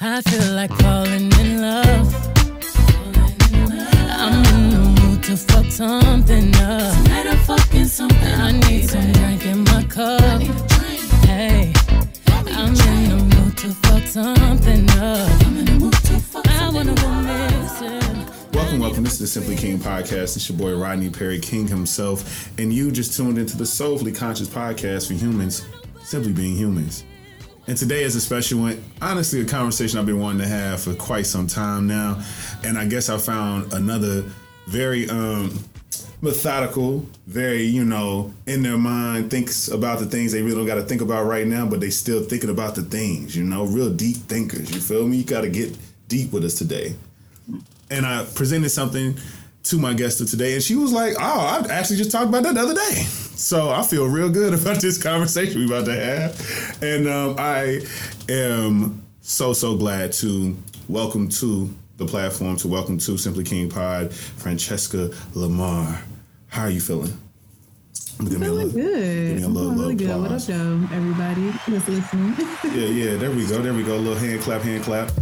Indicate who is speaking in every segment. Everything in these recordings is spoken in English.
Speaker 1: I feel like falling in love. I'm in the mood to fuck something up.
Speaker 2: Tonight I'm fucking something.
Speaker 1: I need some drink in my cup. Hey, I'm in the mood to fuck something up.
Speaker 2: I'm in the mood to fuck
Speaker 1: I wanna go missing.
Speaker 3: Welcome, welcome. This is the Simply King podcast. It's your boy Rodney Perry King himself, and you just tuned into the Soulfully Conscious podcast for humans, simply being humans. And today is a special one. Honestly, a conversation I've been wanting to have for quite some time now, and I guess I found another very um, methodical, very you know in their mind thinks about the things they really don't got to think about right now, but they still thinking about the things. You know, real deep thinkers. You feel me? You got to get deep with us today and I presented something to my guest of today, and she was like, "Oh, I actually just talked about that the other day." So I feel real good about this conversation we're about to have, and um, I am so so glad to welcome to the platform to welcome to Simply King Pod, Franchesca Lamarre. How are you feeling? Give me little-
Speaker 4: good.
Speaker 3: give me a
Speaker 4: I'm
Speaker 3: little-
Speaker 4: feeling really good. What up, though, everybody that's listening?
Speaker 3: Yeah, yeah, there we go. There we go. A little hand clap, hand clap.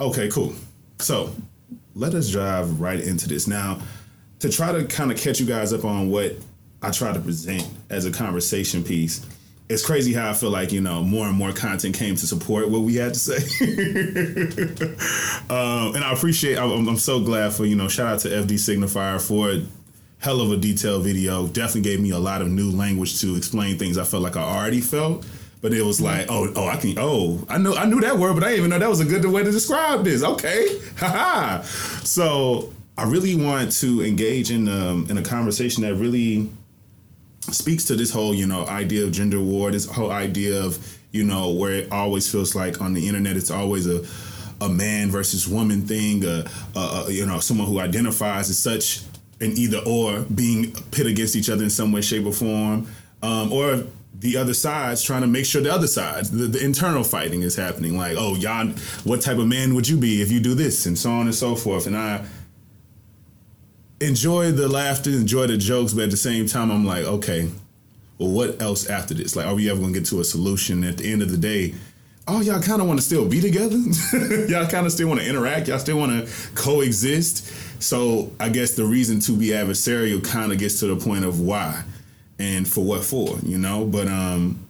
Speaker 3: Okay, cool. So let us dive right into this. Now, to try to kind of catch you guys up on what I try to present as a conversation piece, it's crazy how I feel like, you know, more and more content came to support what we had to say. um, and I appreciate, I'm, I'm so glad for, you know, shout out to FD Signifier for hell of a detailed video. Definitely gave me a lot of new language to explain things I felt like I already felt. But it was like, oh, oh, I can, oh, I know, I knew that word, but I didn't even know that was a good way to describe this. Okay. So I really want to engage in um, in a conversation that really speaks to this whole, you know, idea of gender war, this whole idea of, you know, where it always feels like on the internet, it's always a a man versus woman thing, uh, uh, you know, someone who identifies as such an either or being pit against each other in some way, shape, or form, um, or the other side's trying to make sure the other sides, the, the internal fighting is happening. Like, oh, y'all, what type of man would you be if you do this, and so on and so forth. And I enjoy the laughter, enjoy the jokes, but at the same time, I'm like, okay, well, what else after this? Like, are we ever gonna get to a solution? At the end of the day, oh, y'all kind of want to still be together. y'all kind of still want to interact. Y'all still want to coexist. So I guess the reason to be adversarial kind of gets to the point of why and for what for, you know. But um,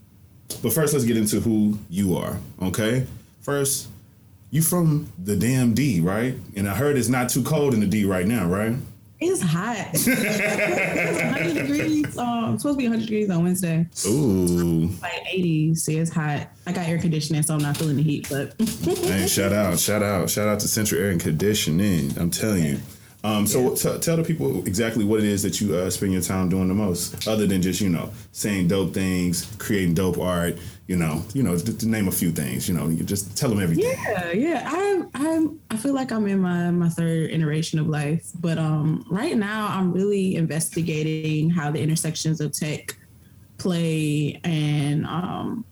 Speaker 3: but first, let's get into who you are. Okay, first. You from the damn D, right? And I heard it's not too cold in the D right now, right?
Speaker 4: It's hot. it's 100 degrees. Um, it's supposed to be 100 degrees on Wednesday.
Speaker 3: Ooh.
Speaker 4: Like 80. See, it's hot. I got air conditioning, so I'm not feeling the heat. But
Speaker 3: Hey, shout out, shout out, shout out to Central Air and Conditioning. I'm telling you. Um, so t- tell the people exactly what it is that you uh, spend your time doing the most, other than just you know saying dope things, creating dope art. You know, you know, to, to name a few things. You know, you just tell them everything.
Speaker 4: yeah, yeah. I'm, I'm. I feel like I'm in my my third iteration of life. But um, right now, I'm really investigating how the intersections of tech play and um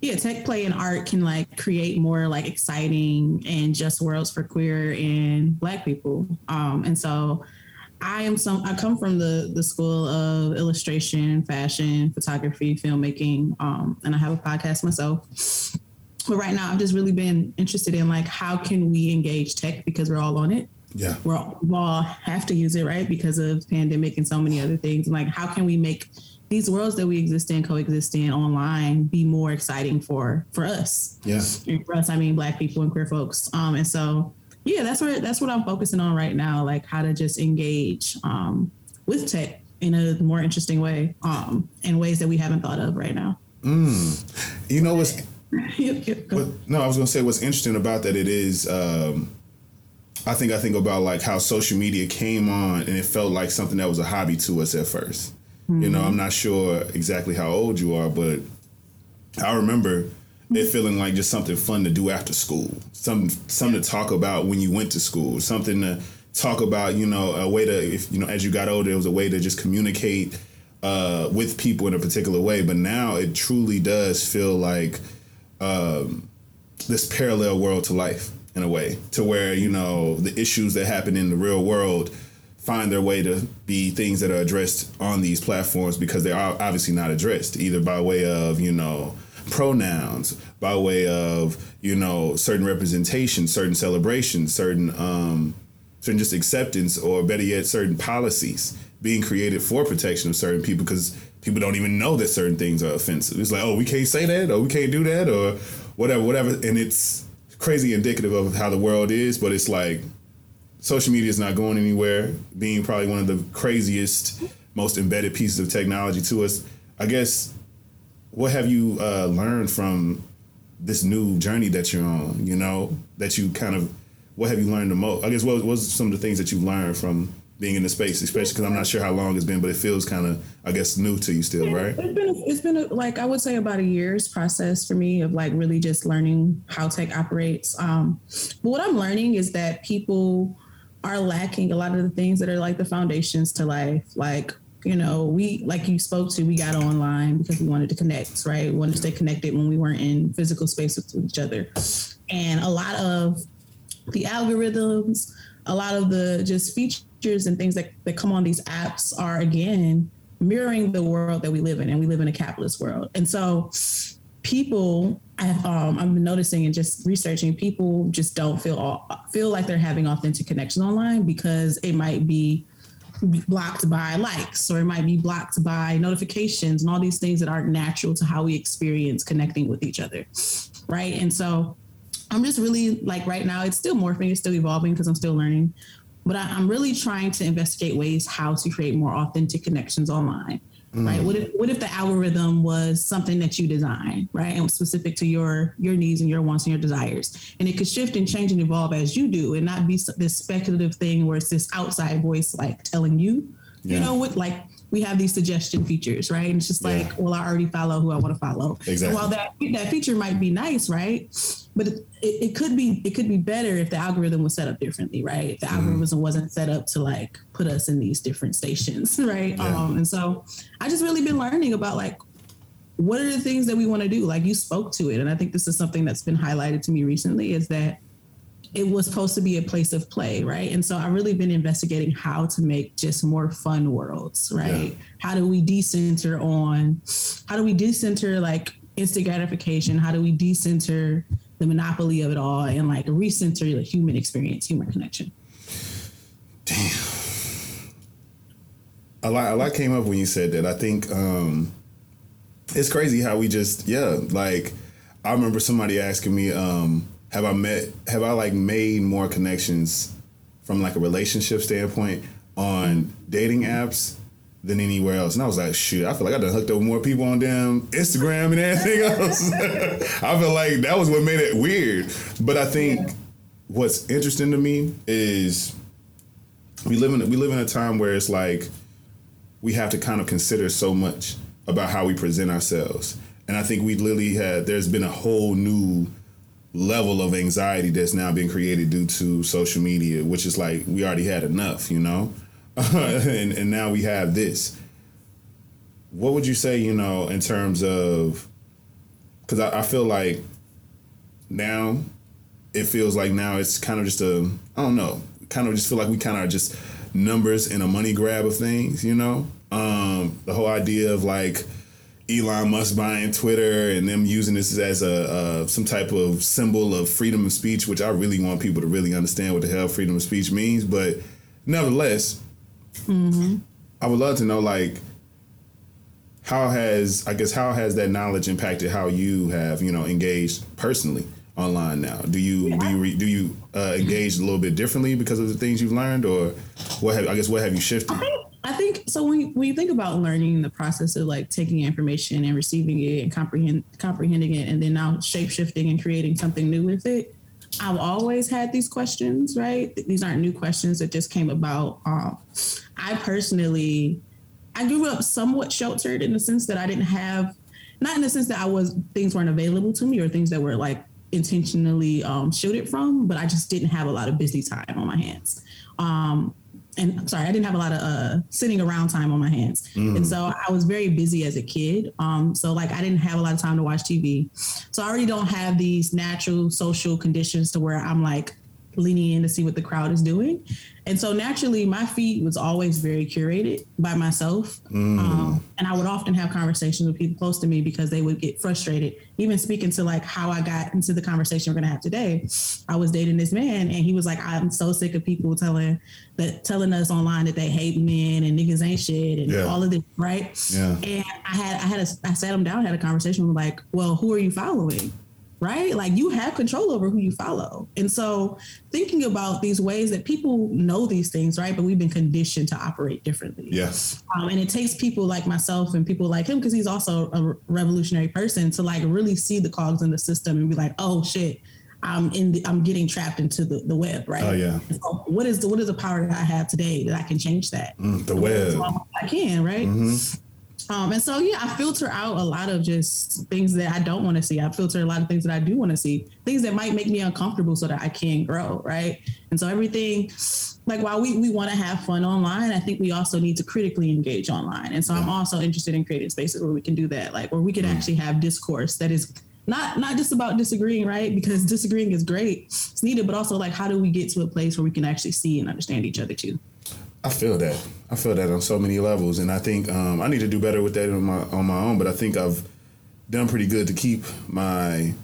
Speaker 4: yeah, tech play and art can like create more like exciting and just worlds for queer and black people. Um, and so I am some I come from the the school of illustration, fashion, photography, filmmaking, um, and I have a podcast myself. But right now I've just really been interested in like how can we engage tech because we're all on it
Speaker 3: Yeah,
Speaker 4: we're all, we all have to use it, right? Because of pandemic and so many other things. And like, how can we make these worlds that we exist in, coexist in online, be more exciting for for us?
Speaker 3: yeah.
Speaker 4: And for us, I mean, Black people and queer folks. Um, and so, yeah, that's where that's what I'm focusing on right now, like how to just engage um, with tech in a more interesting way, um, in ways that we haven't thought of right now.
Speaker 3: You know what's
Speaker 4: Yep, yep, go.
Speaker 3: What, no, I was gonna say what's interesting about that. It is, um, I think I think about like how social media came on and it felt like something that was a hobby to us at 1st You know, I'm not sure exactly how old you are, but I remember it feeling like just something fun to do after school, some something to talk about when you went to school, something to talk about. You know, a way to if you know as you got older, it was a way to just communicate uh, with people in a particular way. But now it truly does feel like um, this parallel world to life in a way, to where you know the issues that happen in the real world find their way to be things that are addressed on these platforms because they are obviously not addressed either by way of you know pronouns, by way of you know certain representation, certain celebrations, certain um, certain just acceptance, or better yet, certain policies being created for protection of certain people because people don't even know that certain things are offensive. It's like, oh, we can't say that, or we can't do that, or whatever, whatever, and it's crazy indicative of how the world is. But it's like social media is not going anywhere, being probably one of the craziest, most embedded pieces of technology to us. I guess, what have you uh, learned from this new journey that you're on? You know, that you kind of, what have you learned the most? I guess what was some of the things that you learned from being in the space, especially because I'm not sure how long it's been, but it feels kind of, I guess, new to you still, right?
Speaker 4: It's been, a, it's been a, like I would say about a year's process for me of like really just learning how tech operates. Um, but what I'm learning is that people are lacking a lot of the things that are like the foundations to life, like you know, we like you spoke to, we got online because we wanted to connect, right? We wanted to stay connected when we weren't in physical space with each other. And a lot of the algorithms, a lot of the just features and things that, that come on these apps are again mirroring the world that we live in. And we live in a capitalist world. And so people I've um, I've been noticing and just researching people just don't feel feel like they're having authentic connections online because it might be blocked by likes or it might be blocked by notifications and all these things that aren't natural to how we experience connecting with each other right? And so i'm just really like right now it's still morphing it's still evolving because i'm still learning but I, i'm really trying to investigate ways how to create more authentic connections online Mm. Right. What if what if the algorithm was something that you design, right, and specific to your your needs and your wants and your desires, and it could shift and change and evolve as you do, and not be this speculative thing where it's this outside voice like telling you, yeah. you know, what like we have these suggestion features, right? And it's just like, yeah. well, I already follow who I want to follow. Exactly. And while that that feature might be nice, right? But it, it, could be it could be better if the algorithm was set up differently, right? If the mm-hmm. algorithm wasn't set up to like put us in these different stations, right? Yeah. Um, and so I just really been learning about like what are the things that we want to do. Like you spoke to it, and I think this is something that's been highlighted to me recently is that it was supposed to be a place of play, right? And so I've really been investigating how to make just more fun worlds, right? Yeah. How do we decenter on, how do we decenter like instant gratification? How do we decenter the monopoly of it all and like recenter the human experience, human connection?
Speaker 3: Damn. A lot, a lot came up when you said that. I think um, it's crazy how we just, yeah, like I remember somebody asking me, um, have I met have I like made more connections from like a relationship standpoint on dating apps than anywhere else. And I was like, shoot, I feel like I done hooked up more people on damn Instagram and everything else. I feel like that was what made it weird. But I think what's interesting to me is we live in we live in a time where it's like we have to kind of consider so much about how we present ourselves. And I think we literally had there's been a whole new level of anxiety that's now being created due to social media, which is like we already had enough, you know, and and now we have this. What would you say, you know, in terms of? Because I, I feel like now it feels like now it's kind of just a I don't know, kind of just feel like we kind of are just numbers in a money grab of things, you know. Um, the whole idea of like Elon Musk buying Twitter and them using this as a some type of symbol of freedom of speech, which I really want people to really understand what the hell freedom of speech means. But nevertheless, mm-hmm. I would love to know like how has I guess how has that knowledge impacted how you have you know engaged personally online now? Do you yeah. do you re, do you uh, engage a little bit differently because of the things you've learned, or what have I guess what have you shifted?
Speaker 4: I think so. When you, when you think about learning, the process of like taking information and receiving it and comprehend comprehending it, and then now shape shifting and creating something new with it, I've always had these questions. Right? These aren't new questions that just came about. Um, I personally, I grew up somewhat sheltered in the sense that I didn't have, not in the sense that I was things weren't available to me or things that were like intentionally um, shielded from, but I just didn't have a lot of busy time on my hands. Um, and I'm sorry, I didn't have a lot of uh, sitting around time on my hands. Mm. And so I was very busy as a kid. Um, so like I didn't have a lot of time to watch TV. So I already don't have these natural social conditions to where I'm like leaning in to see what the crowd is doing. And so naturally, my feed was always very curated by myself.
Speaker 3: Mm.
Speaker 4: Um, and I would often have conversations with people close to me because they would get frustrated. Even speaking to like how I got into the conversation we're going to have today, I was dating this man, and he was like, "I'm so sick of people telling that telling us online that they hate men and niggas ain't shit and
Speaker 3: Yeah.
Speaker 4: all of this, right?"
Speaker 3: Yeah.
Speaker 4: And I had I had a, I sat him down, had a conversation with like, "Well, who are you following?" Right? Like you have control over who you follow. And so thinking about these ways that people know these things, right? But we've been conditioned to operate differently.
Speaker 3: Yes.
Speaker 4: Um, and it takes people like myself and people like him, because he's also a revolutionary person, to like really see the cogs in the system and be like, oh shit, I'm in the, I'm getting trapped into the, the web, right?
Speaker 3: Oh, yeah.
Speaker 4: So what is the what is the power that I have today that I can change that?
Speaker 3: Mm, the web.
Speaker 4: I can, right?
Speaker 3: Mhm.
Speaker 4: Um, and so yeah, I filter out a lot of just things that I don't want to see. I filter a lot of things that I do want to see, things that might make me uncomfortable so that I can grow, right? And so everything, like while we, we want to have fun online, I think we also need to critically engage online. And so I'm also interested in creating spaces where we can do that, like where we can actually have discourse that is not not just about disagreeing, right? Because disagreeing is great, it's needed, but also like how do we get to a place where we can actually see and understand each other too?
Speaker 3: I feel that. I feel that on so many levels, and I think um, I need to do better with that on my on my own. But I think I've done pretty good to keep my.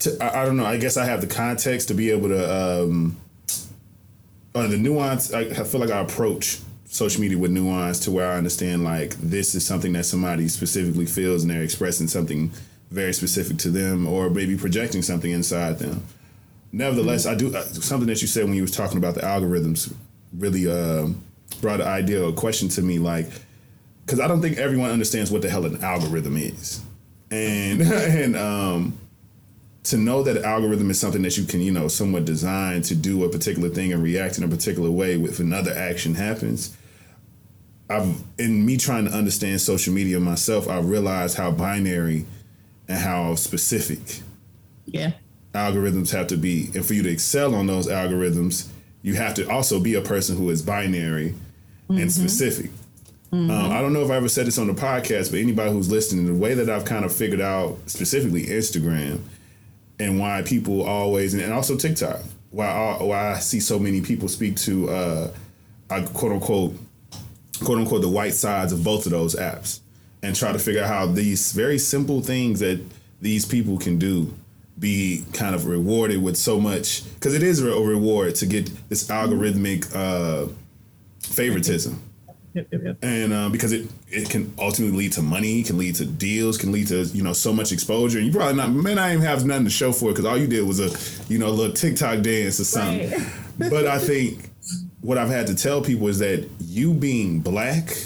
Speaker 3: To, I, I don't know. I guess I have the context to be able to. Um, or the nuance. I, I feel like I approach social media with nuance to where I understand like this is something that somebody specifically feels, and they're expressing something very specific to them, or maybe projecting something inside them. Nevertheless, I do uh, something that you said when you was talking about the algorithms really um, brought an idea or a question to me, like because I don't think everyone understands what the hell an algorithm is, and and um, to know that an algorithm is something that you can you know somewhat design to do a particular thing and react in a particular way if another action happens. I've in me trying to understand social media myself, I realized how binary and how specific
Speaker 4: Yeah.
Speaker 3: algorithms have to be. And for you to excel on those algorithms, you have to also be a person who is binary and specific. Um, I don't know if I ever said this on the podcast, but anybody who's listening, the way that I've kind of figured out specifically Instagram and why people always, and also TikTok, why, I- why I see so many people speak to, uh, I quote unquote, quote unquote, the white sides of both of those apps and try to figure out how these very simple things that these people can do be kind of rewarded with so much because it is a reward to get this algorithmic uh, favoritism
Speaker 4: Yep, yep, yep.
Speaker 3: and uh, because it it can ultimately lead to money, can lead to deals, can lead to you know so much exposure. And you probably not may not even have nothing to show for it because all you did was a you know a little TikTok dance or something.
Speaker 4: Right.
Speaker 3: but I think what I've had to tell people is that you being black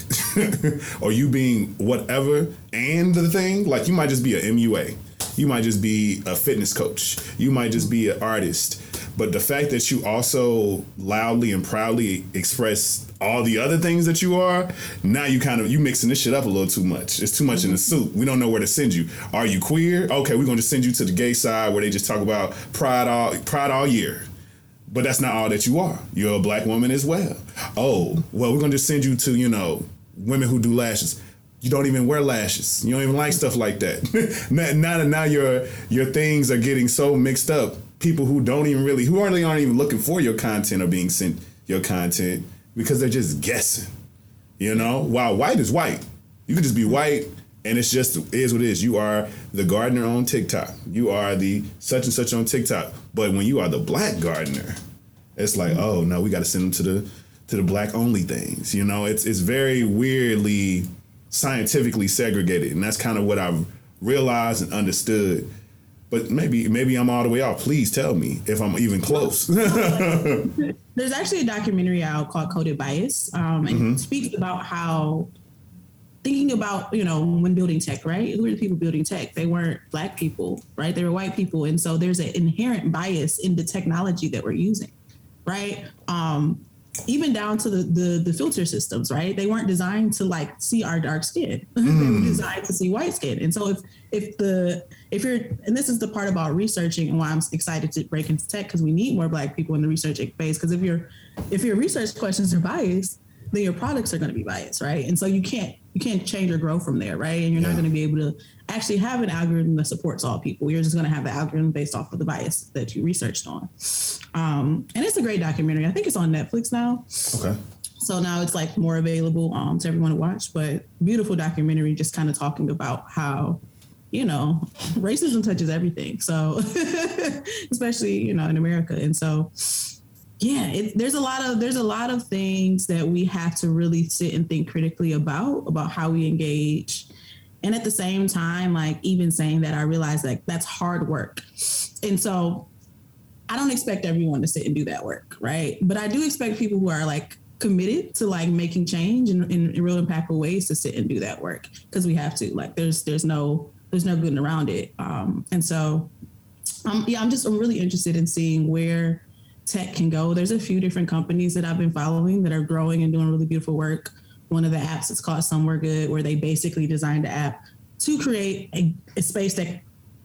Speaker 3: or you being whatever and the thing like you might just be a MUA, you might just be a fitness coach, you might just be an artist. But the fact that you also loudly and proudly express all the other things that you are, now you kind of you mixing this shit up a little too much. It's too much in the soup. We don't know where to send you. Are you queer? Okay, we're gonna just send you to the gay side where they just talk about pride all pride all year. But that's not all that you are. You're a black woman as well. Oh, well, we're gonna just send you to, you know, women who do lashes. You don't even wear lashes. You don't even like stuff like that. now, now now your your things are getting so mixed up. People who don't even really, who really aren't even looking for your content are being sent your content because they're just guessing. You know, while white is white, you can just be white and it's just is what it is. You are the gardener on TikTok. You are the such and such on TikTok. But when you are the black gardener, it's like, oh no, we got to send them to the to the black only things. You know, it's it's very weirdly scientifically segregated, and that's kind of what I've realized and understood. But maybe maybe I'm all the way off. Please tell me if I'm even close.
Speaker 4: There's actually a documentary out called Coded Bias, um, and it speaks about how thinking about you know when building tech, right? Who are the people building tech? They weren't black people, right? They were white people, and so there's an inherent bias in the technology that we're using, right? Um, even down to the, the the filter systems, right? They weren't designed to like see our dark skin. they were mm. designed to see white skin. And so if if the if you're and this is the part about researching and why I'm excited to break into tech because we need more black people in the research space. Because if your if your research questions are biased, then your products are going to be biased, right? And so you can't you can't change or grow from there, right? And you're not going to be able to actually have an algorithm that supports all people. You're just going to have the algorithm based off of the bias that you researched on. Um, and it's a great documentary. I think it's on Netflix now.
Speaker 3: Okay.
Speaker 4: So now it's like more available um, to everyone to watch. But beautiful documentary, just kind of talking about how you know, racism touches everything. So, especially you know in America, and so yeah, it, there's a lot of there's a lot of things that we have to really sit and think critically about about how we engage, and at the same time, like even saying that, I realize that that's hard work, and so I don't expect everyone to sit and do that work, right? But I do expect people who are like committed to like making change in, in, in real impactful ways to sit and do that work because we have to. Like, there's there's no there's no getting around it. Um, and so, um, yeah, I'm just I'm really interested in seeing where tech can go. There's a few different companies that I've been following that are growing and doing really beautiful work. One of the apps is called Somewhere Good, where they basically designed the app to create a, a space that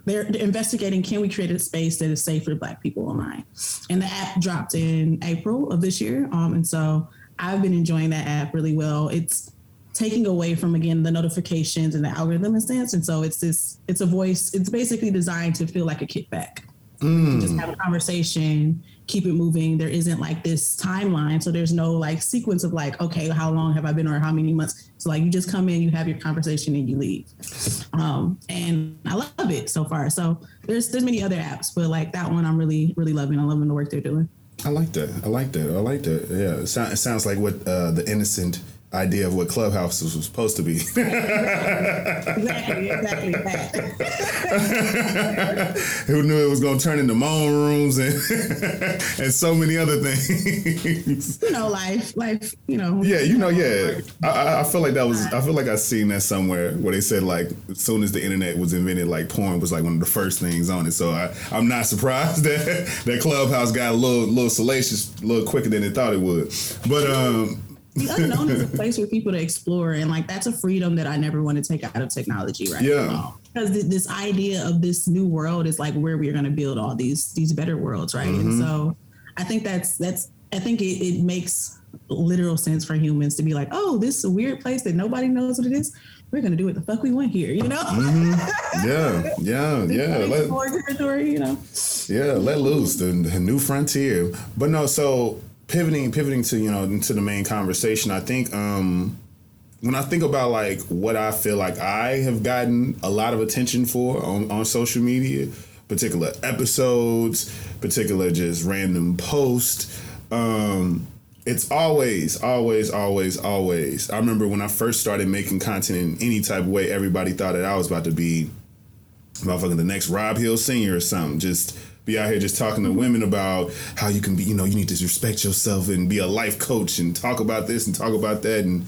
Speaker 4: they're investigating can we create a space that is safe for black people online and the app dropped in april of this year um, and so i've been enjoying that app really well it's taking away from again the notifications and the algorithm instance. And so it's this, it's a voice, it's basically designed to feel like a kickback. Mm. Just have a conversation, keep it moving. There isn't like this timeline. So there's no like sequence of like, okay, how long have I been or how many months? So like you just come in, you have your conversation and you leave. Um, and I love it so far. So there's there's many other apps, but like that one I'm really, really loving. I'm loving the work they're doing.
Speaker 3: I like that. I like that. I like that. Yeah. It, it sounds like what uh, the innocent idea of what Clubhouse was supposed to be. exactly, exactly that. Who knew it was going to turn into moan rooms and and so many other things.
Speaker 4: You know, life, life. You know.
Speaker 3: Yeah, you know, yeah. I, I feel like that was. I feel like I seen that somewhere where they said like as soon as the internet was invented, like porn was like one of the first things on it. So I, I'm not surprised that that Clubhouse got a little little salacious, a little quicker than they thought it would. But um
Speaker 4: the unknown is a place for people to explore, and like that's a freedom that I never want to take out of technology, right?
Speaker 3: Yeah.
Speaker 4: Because th- this idea of this new world is like where we are going to build all these these better worlds, right? Mm-hmm. And so I think that's that's I think it, it makes literal sense for humans to be like, oh, this is a weird place that nobody knows what it is. We're gonna do what the fuck we want here, you know?
Speaker 3: Mm-hmm. Yeah, yeah, yeah.
Speaker 4: Let, territory, you know.
Speaker 3: Yeah, let loose the, the new frontier. But no, so pivoting pivoting to you know into the main conversation i think um when i think about like what i feel like i have gotten a lot of attention for on, on social media particular episodes particular just random posts um it's always always always always i remember when i first started making content in any type of way everybody thought that i was about to be motherfucking the next rob hill senior or something just be out here just talking to women about how you can be, you know, you need to respect yourself and be a life coach and talk about this and talk about that and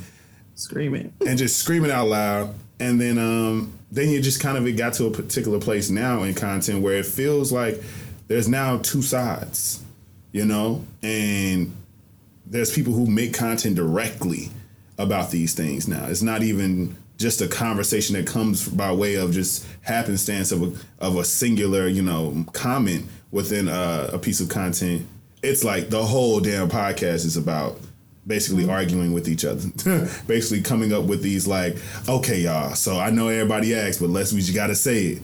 Speaker 4: screaming
Speaker 3: and just screaming out loud. And then, um, then you just kind of it got to a particular place now in content where it feels like there's now two sides, you know, and there's people who make content directly about these things now. It's not even just a conversation that comes by way of just happenstance of a of a singular, you know, comment within a, a piece of content. It's like the whole damn podcast is about basically mm-hmm. arguing with each other, basically coming up with these like, okay, y'all. So I know everybody asks, but let's we just gotta say it.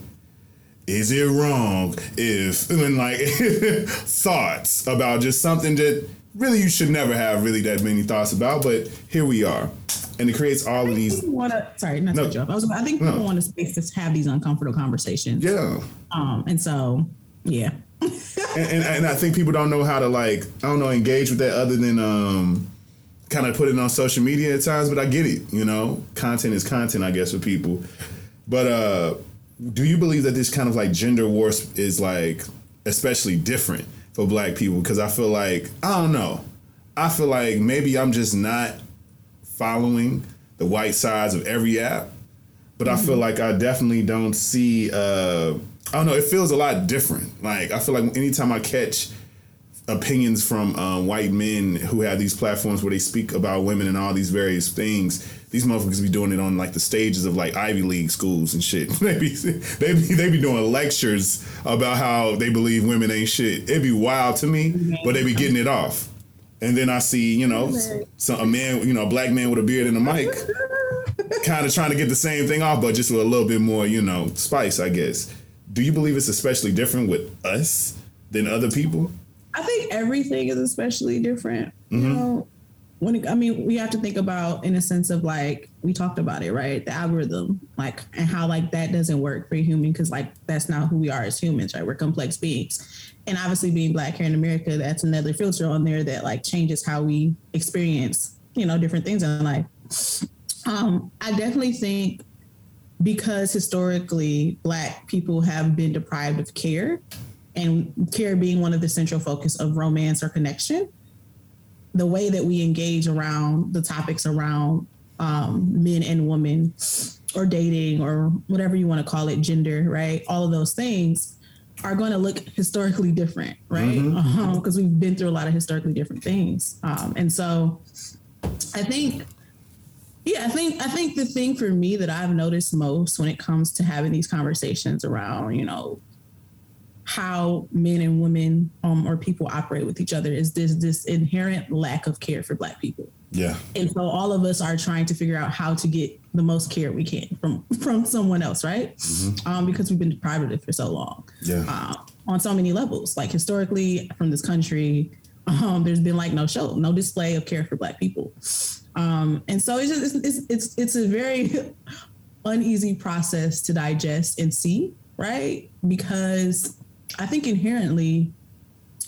Speaker 3: Is it wrong if and like thoughts about just something that really you should never have really that many thoughts about, but here we are and it creates all of these.
Speaker 4: Wanna, sorry, not no, to I was. I think people no. want a space to have these uncomfortable conversations.
Speaker 3: Yeah.
Speaker 4: Um, and so, yeah.
Speaker 3: and, and, and, I think people don't know how to like I don't know engage with that other than um, kind of put it on social media at times. But I get it. You know, content is content, I guess, for people. But uh, do you believe that this kind of like gender war is like especially different for Black people? Because I feel like I don't know. I feel like maybe I'm just not following the white sides of every app, but mm-hmm. I feel like I definitely don't see. Uh, I don't know. It feels a lot different. Like I feel like anytime I catch opinions from um, white men who have these platforms where they speak about women and all these various things. These motherfuckers be doing it on like the stages of like Ivy League schools and shit. they be they be they be doing lectures about how they believe women ain't shit. It'd be wild to me, but they be getting it off. And then I see, you know, some, a man, you know, a black man with a beard and a mic. kind of trying to get the same thing off, but just with a little bit more, you know, spice, I guess. Do you believe it's especially different with us than other people?
Speaker 4: I think everything is especially different. You
Speaker 3: Mm-hmm.
Speaker 4: know, when it, I mean, we have to think about in a sense of like we talked about it, right? The algorithm, like, and how like that doesn't work for a human because like that's not who we are as humans, right? We're complex beings, and obviously being black here in America, that's another filter on there that like changes how we experience, you know, different things in life. Um, I definitely think because historically black people have been deprived of care and care being one of the central focus of romance or connection the way that we engage around the topics around um, men and women or dating or whatever you want to call it gender right? All of those things are going to look historically different right? Because we've been through a lot of historically different things. Um, and so i think yeah, I think I think the thing for me that I've noticed most when it comes to having these conversations around, you know, how men and women um, or people operate with each other is this this inherent lack of care for Black people,
Speaker 3: Yeah.
Speaker 4: and so all of us are trying to figure out how to get the most care we can from from someone else, right? Um, because we've been deprived of it for so long
Speaker 3: Yeah.
Speaker 4: uh, on so many levels. Like historically, from this country, um, there's been like no show, no display of care for Black people, um, and so it's just it's it's it's a very uneasy process to digest and see, right? Because I think inherently,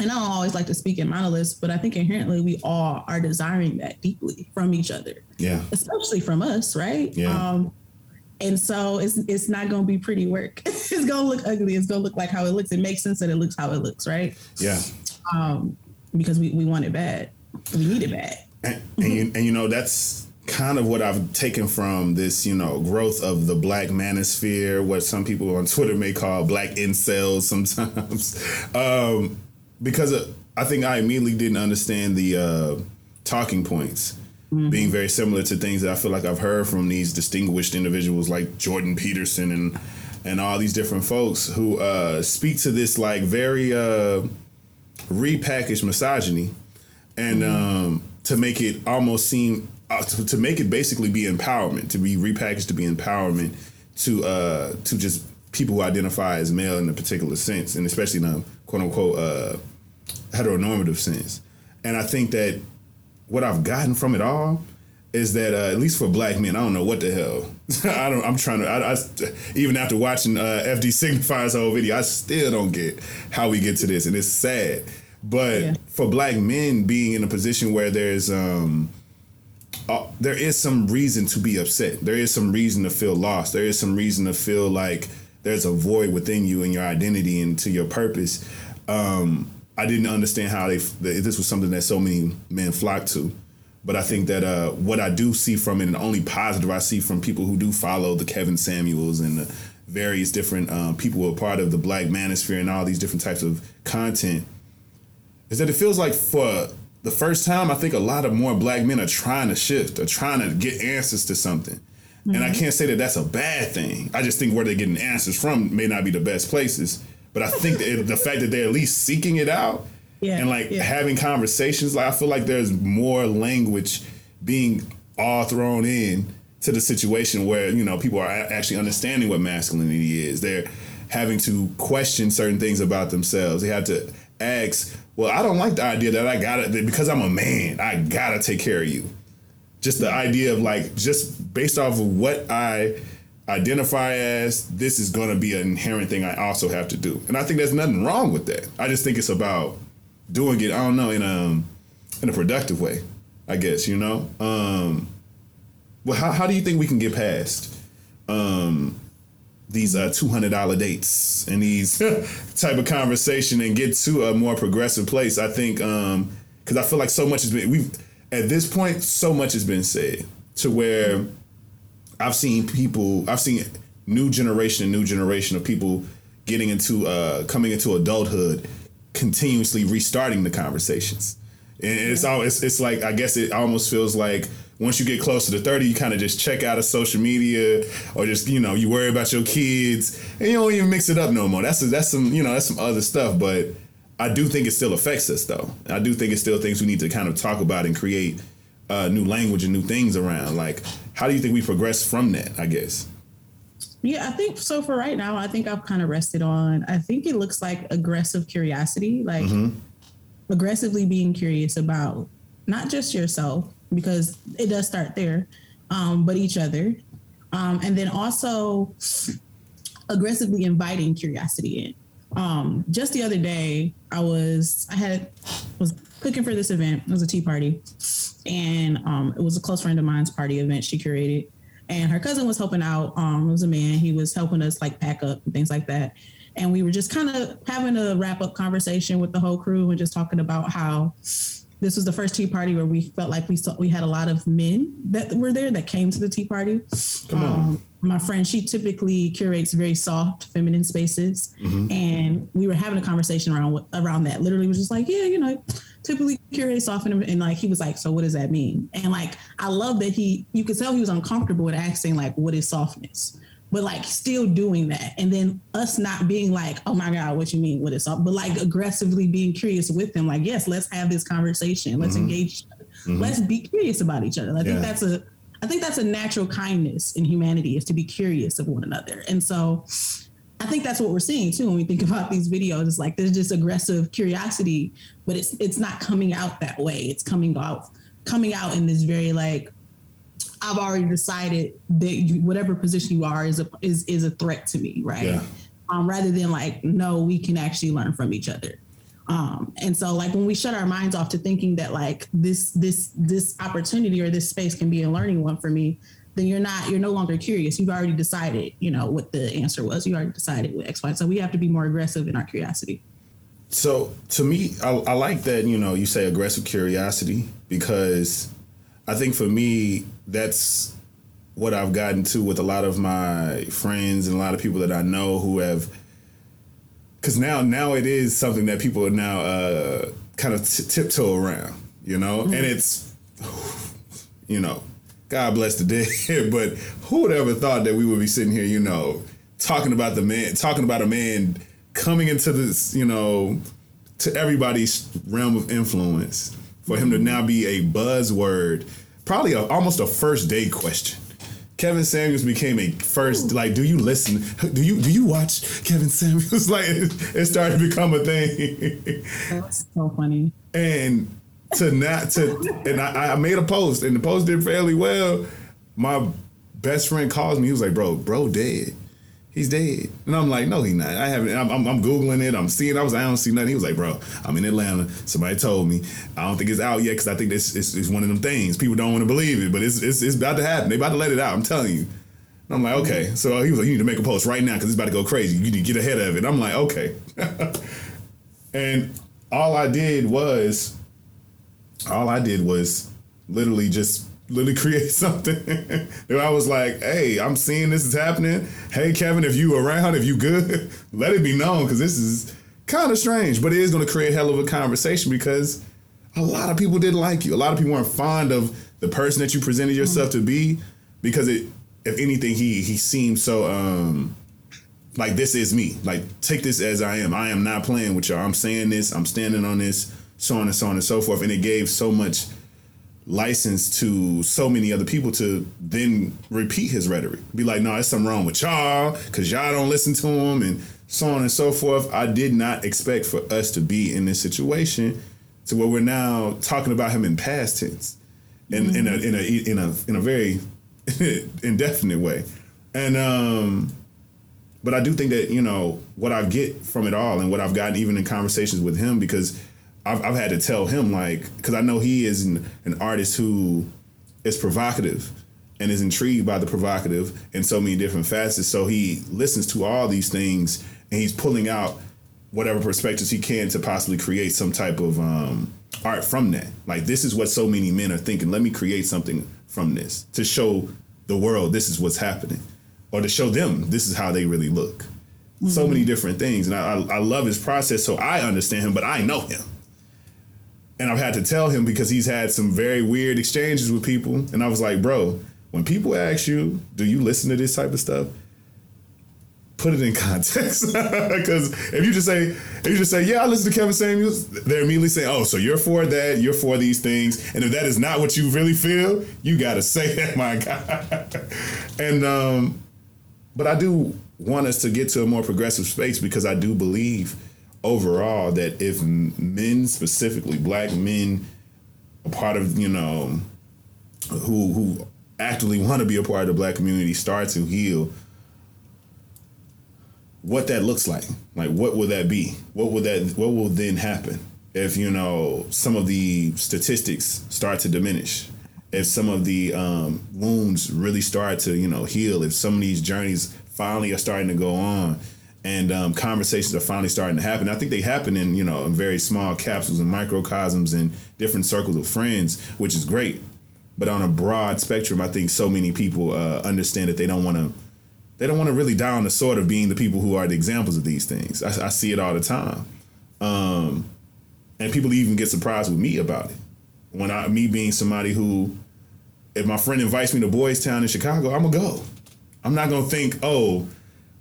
Speaker 4: and I don't always like to speak in monoliths, but I think inherently we all are desiring that deeply from each other
Speaker 3: Yeah.
Speaker 4: especially from us, right?
Speaker 3: Yeah.
Speaker 4: Um, and so it's it's not gonna be pretty work. it's gonna look ugly. It's gonna look like how it looks. It makes sense that it looks how it looks, right?
Speaker 3: Yeah.
Speaker 4: Um, because we, we want it bad. We need it bad.
Speaker 3: And, and, you, and you know that's kind of what I've taken from this, you know, growth of the black manosphere, what some people on Twitter may call black incels sometimes, um, because uh, I think I immediately didn't understand the uh, talking points. Being very similar to things that I feel like I've heard from these distinguished individuals like Jordan Peterson and and all these different folks who uh, speak to this like very uh, repackaged misogyny and um, to make it almost seem uh, to, to make it basically be empowerment to be repackaged to be empowerment to uh, to just people who identify as male in a particular sense and especially in a quote unquote uh, heteronormative sense and I think that what I've gotten from it all is that uh, at least for black men, I don't know what the hell. I don't. I'm trying to. I, I even after watching uh, FD Signifier's whole video, I still don't get how we get to this, and it's sad. But
Speaker 4: Yeah.
Speaker 3: for black men being in a position where there's um, uh, there is some reason to be upset. There is some reason to feel lost. There is some reason to feel like there's a void within you and your identity and to your purpose. Um, I didn't understand how they this was something that so many men flock to. But I think that uh, what I do see from it, and the only positive I see from people who do follow the Kevin Samuels and the various different um, people who are part of the Black Manosphere and all these different types of content, is that it feels like for the first time, I think a lot of more black men are trying to shift, are trying to get answers to something. And I mm-hmm. can't say that that's a bad thing. I just think where they're getting answers from may not be the best places. But I think that the fact that they're at least seeking it out
Speaker 4: Yeah,
Speaker 3: and like
Speaker 4: yeah.
Speaker 3: having conversations, like I feel like there's more language being all thrown in to the situation where you know people are actually understanding what masculinity is. They're having to question certain things about themselves. They have to ask, "Well, I don't like the idea that I gotta because I'm a man, I gotta take care of you." Just the idea of like just based off of what I identify as, this is to be an inherent thing I also have to do, and I think there's nothing wrong with that. I just think it's about doing it. I don't know in a in a productive way. I guess you know. Um, well, how how do you think we can get past um, these uh, two hundred dollar dates and these type of conversation and get to a more progressive place? I think because I feel like so much has been we've, at this point so much has been said to where I've seen people I've seen new generation and new generation of people getting into uh, coming into adulthood continuously restarting the conversations. And it's all it's, it's like I guess it almost feels like once you get closer to 30, you kind of just check out of social media or just, you know, you worry about your kids and you don't even mix it up no more. That's that's some, you know, that's some other stuff. But I do think it still affects us though. I do think it's still things we need to kind of talk about and create uh, new language and new things around. Like, how do you think we progress from that? I guess.
Speaker 4: Yeah, I think so. For right now, I think I've kind of rested on. I think it looks like aggressive curiosity, like
Speaker 3: Mm-hmm.
Speaker 4: aggressively being curious about not just yourself, because it does start there, um, but each other, um, and then also aggressively inviting curiosity in. Um, just the other day, I was I had was cooking for this event. It was a tea party, and um, it was a close friend of mine's party event she curated. And her cousin was helping out. Um, it was a man. He was helping us like pack up and things like that. And we were just kind of having a wrap up conversation with the whole crew and just talking about how this was the first tea party where we felt like we saw we had a lot of men that were there that came to the tea party.
Speaker 3: Come on.
Speaker 4: Um, my friend, she typically curates very soft, feminine spaces, and we were having a conversation around around that. Literally, was just like, yeah, you know, typically curate soft, and, and like he was like, so what does that mean? And like, I love that he, you could tell he was uncomfortable with asking like, what is softness? But like still doing that, and then us not being like, oh my god, what you mean? What is soft? But like aggressively being curious with them like, yes, let's have this conversation. Let's mm-hmm. engage. each other. Mm-hmm. Let's be curious about each other. I
Speaker 3: Yeah.
Speaker 4: think that's a I think that's a natural kindness in humanity is to be curious of one another. And so I think that's what we're seeing too when we think about these videos. It's like there's just aggressive curiosity, but it's it's not coming out that way. It's coming out coming out in this very like I've already decided that you, whatever position you are is a is is a threat to me, right?
Speaker 3: Yeah.
Speaker 4: Um, rather than like no, we can actually learn from each other. Um, and so like when we shut our minds off to thinking that like this this this opportunity or this space can be a learning one for me, then you're not you're no longer curious. You've already decided, you know, what the answer was. You already decided with X, Y. So we have to be more aggressive in our curiosity.
Speaker 3: So to me, I, I like that you know you say aggressive curiosity because I think for me that's what I've gotten to with a lot of my friends and a lot of people that I know who have because now now it is something that people are now uh, kind of t- tiptoe around, you know, and it's you know, God bless the dead, but who would ever thought that we would be sitting here, you know, talking about the man, talking about a man coming into this, you know, to everybody's realm of influence for him to now be a buzzword, probably a, almost a first day question. Kevin Samuels became a first like, do you listen? Do you do you watch Kevin Samuels? Like it, it started to become a thing.
Speaker 4: Oh, that's so funny.
Speaker 3: and to not to and I, I made a post and the post did fairly well. My best friend calls me. He was like, "Bro, bro, dead. He's dead." And I'm like, "No, he's not. I haven't. I'm, I'm, I'm googling it. I'm seeing. I was. I don't see nothing." He was like, "Bro, I'm in Atlanta. Somebody told me. I don't think it's out yet because I think this is one of them things. People don't want to believe it, but it's, it's it's about to happen. They about to let it out. I'm telling you." And I'm like, okay. So he was like, you need to make a post right now because it's about to go crazy. You need to get ahead of it. I'm like, okay. and all I did was all I did was literally just literally create something. and I was like, hey, I'm seeing this is happening. Hey, Kevin, if you around, if you good, let it be known because this is kind of strange, but it is going to create hell of a conversation because a lot of people didn't like you. A lot of people weren't fond of the person that you presented yourself to be because it, if anything, he he seemed so um like this is me. Like take this as I am. I am not playing with y'all. I'm saying this. I'm standing on this. So on and so on and so forth. And it gave so much license to so many other people to then repeat his rhetoric. Be like, no, there's something wrong with y'all because y'all don't listen to him and so on and so forth. I did not expect for us to be in this situation to where we're now talking about him in past tense, in in a in a in a in a very indefinite way, and um. But I do think that you know what I get from it all, and what I've gotten even in conversations with him, because I've, I've had to tell him like, because I know he is an, an artist who is provocative and is intrigued by the provocative in so many different facets. So he listens to all these things and he's pulling out whatever perspectives he can to possibly create some type of um, art from that. Like this is what so many men are thinking. Let me create something from this to show the world this is what's happening, or to show them this is how they really look. So many different things, and I, I, I love his process. So I understand him, but I know him and I've had to tell him because he's had some very weird exchanges with people. And I was like, bro, when people ask you, do you listen to this type of stuff? put it in context. Because if you just say, if you just say, yeah, I listen to Kevin Samuels, they're immediately saying, oh, so you're for that, you're for these things, and if that is not what you really feel, you got to say that, my God. and um, but I do want us to get to a more progressive space because I do believe overall that if men specifically black men a part of you know who who actively want to be a part of the black community start to heal what that looks like. Like what will that be? What will that what will then happen if you know some of the statistics start to diminish? If some of the um, wounds really start to you know heal? If some of these journeys finally are starting to go on and um, conversations are finally starting to happen. I think they happen in you know in very small capsules and microcosms and different circles of friends, which is great. But on a broad spectrum, I think so many people uh, understand that they don't want to they don't want to really die on the sword of being the people who are the examples of these things. I, I see it all the time, um, and people even get surprised with me about it. When I me being somebody who, if my friend invites me to Boys Town in Chicago, I'm gonna go. I'm not gonna think, oh,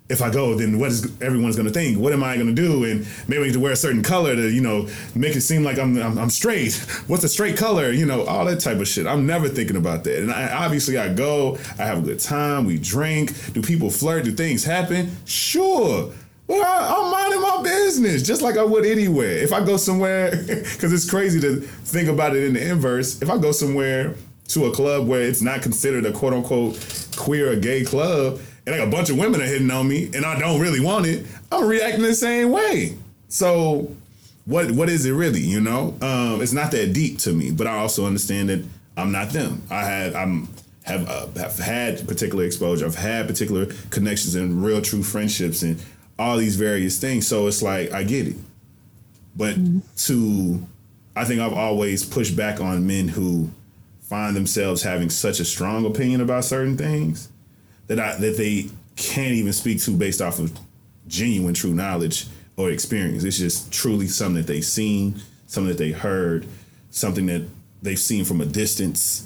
Speaker 3: if I go, then what is everyone's going to think? What am I going to do? And maybe I need to wear a certain color to, you know, make it seem like I'm, I'm, I'm straight. What's a straight color? You know, all that type of shit. I'm never thinking about that. And I, obviously, I go, I have a good time, we drink. Do people flirt? Do things happen? Sure. Well, I, am minding my business just like I would anywhere. If I go somewhere, because it's crazy to think about it in the inverse. If I go somewhere to a club where it's not considered a quote unquote queer or gay club, and like a bunch of women are hitting on me and I don't really want it, I'm reacting the same way. So what what is it really, you know? Um, it's not that deep to me, but I also understand that I'm not them. I had I'm have uh, have had particular exposure. I've had particular connections and real true friendships and all these various things. So it's like I get it. But mm-hmm. to I think I've always pushed back on men who find themselves having such a strong opinion about certain things that I that they can't even speak to based off of genuine true knowledge or experience. It's just truly something that they've seen, something that they heard, something that they've seen from a distance.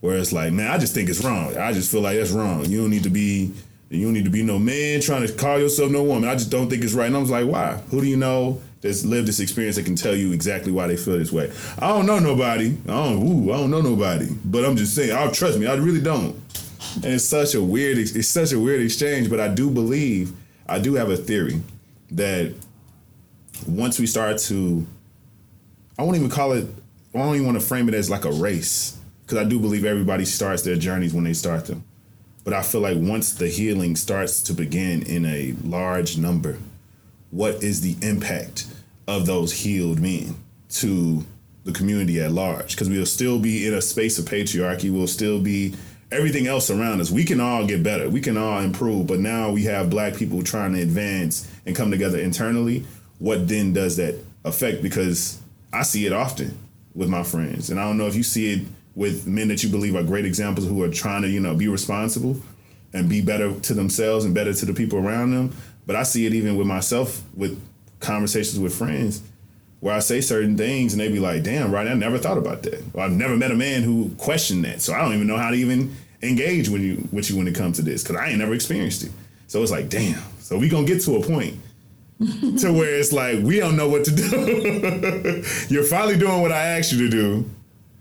Speaker 3: Where it's like, man, I just think it's wrong. I just feel like that's wrong. You don't need to be you don't need to be no man trying to call yourself no woman. I just don't think it's right. And I was like, why? Who do you know that's lived this experience that can tell you exactly why they feel this way? I don't know nobody. I don't. Ooh, I don't know nobody. But I'm just saying. I'll trust me. I really don't and it's such a weird it's such a weird exchange but i do believe i do have a theory that once we start to i won't even call it i don't even want to frame it as like a race because i do believe everybody starts their journeys when they start them. But i feel like once the healing starts to begin in a large number what is the impact of those healed men to the community at large? Because we'll still be in a space of patriarchy we'll still be everything else around us. We can all get better. We can all improve. But now we have black people trying to advance and come together internally. What then does that affect? Because I see it often with my friends. And I don't know if you see it with men that you believe are great examples who are trying to, you know, be responsible and be better to themselves and better to the people around them. But I see it even with myself with conversations with friends where I say certain things and they be like, damn, right, I never thought about that. Well, I've never met a man who questioned that. So I don't even know how to even engage with you with you when it comes to this because I ain't never experienced it. So it's like, damn. So we gonna get to a point to where it's like we don't know what to do. You're finally doing what I asked you to do,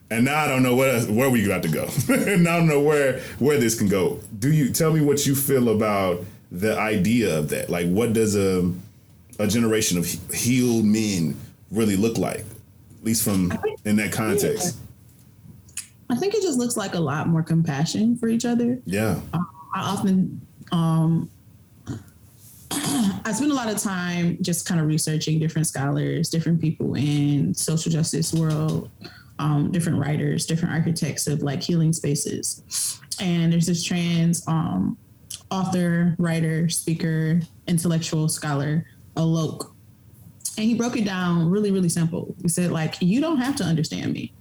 Speaker 3: and now I don't know where where we got to go. and I don't know where where this can go. Do you tell me what you feel about the idea of that? Like, what does a a generation of healed men really look like, at least from in that context?
Speaker 4: I think it just looks like a lot more compassion for each other.
Speaker 3: Yeah.
Speaker 4: Um, I often, um, I spend a lot of time just kind of researching different scholars, different people in social justice world, um, different writers, different architects of like healing spaces. And there's this trans um, author, writer, speaker, intellectual scholar, Alok, and he broke it down really, really simple. He said, like, you don't have to understand me,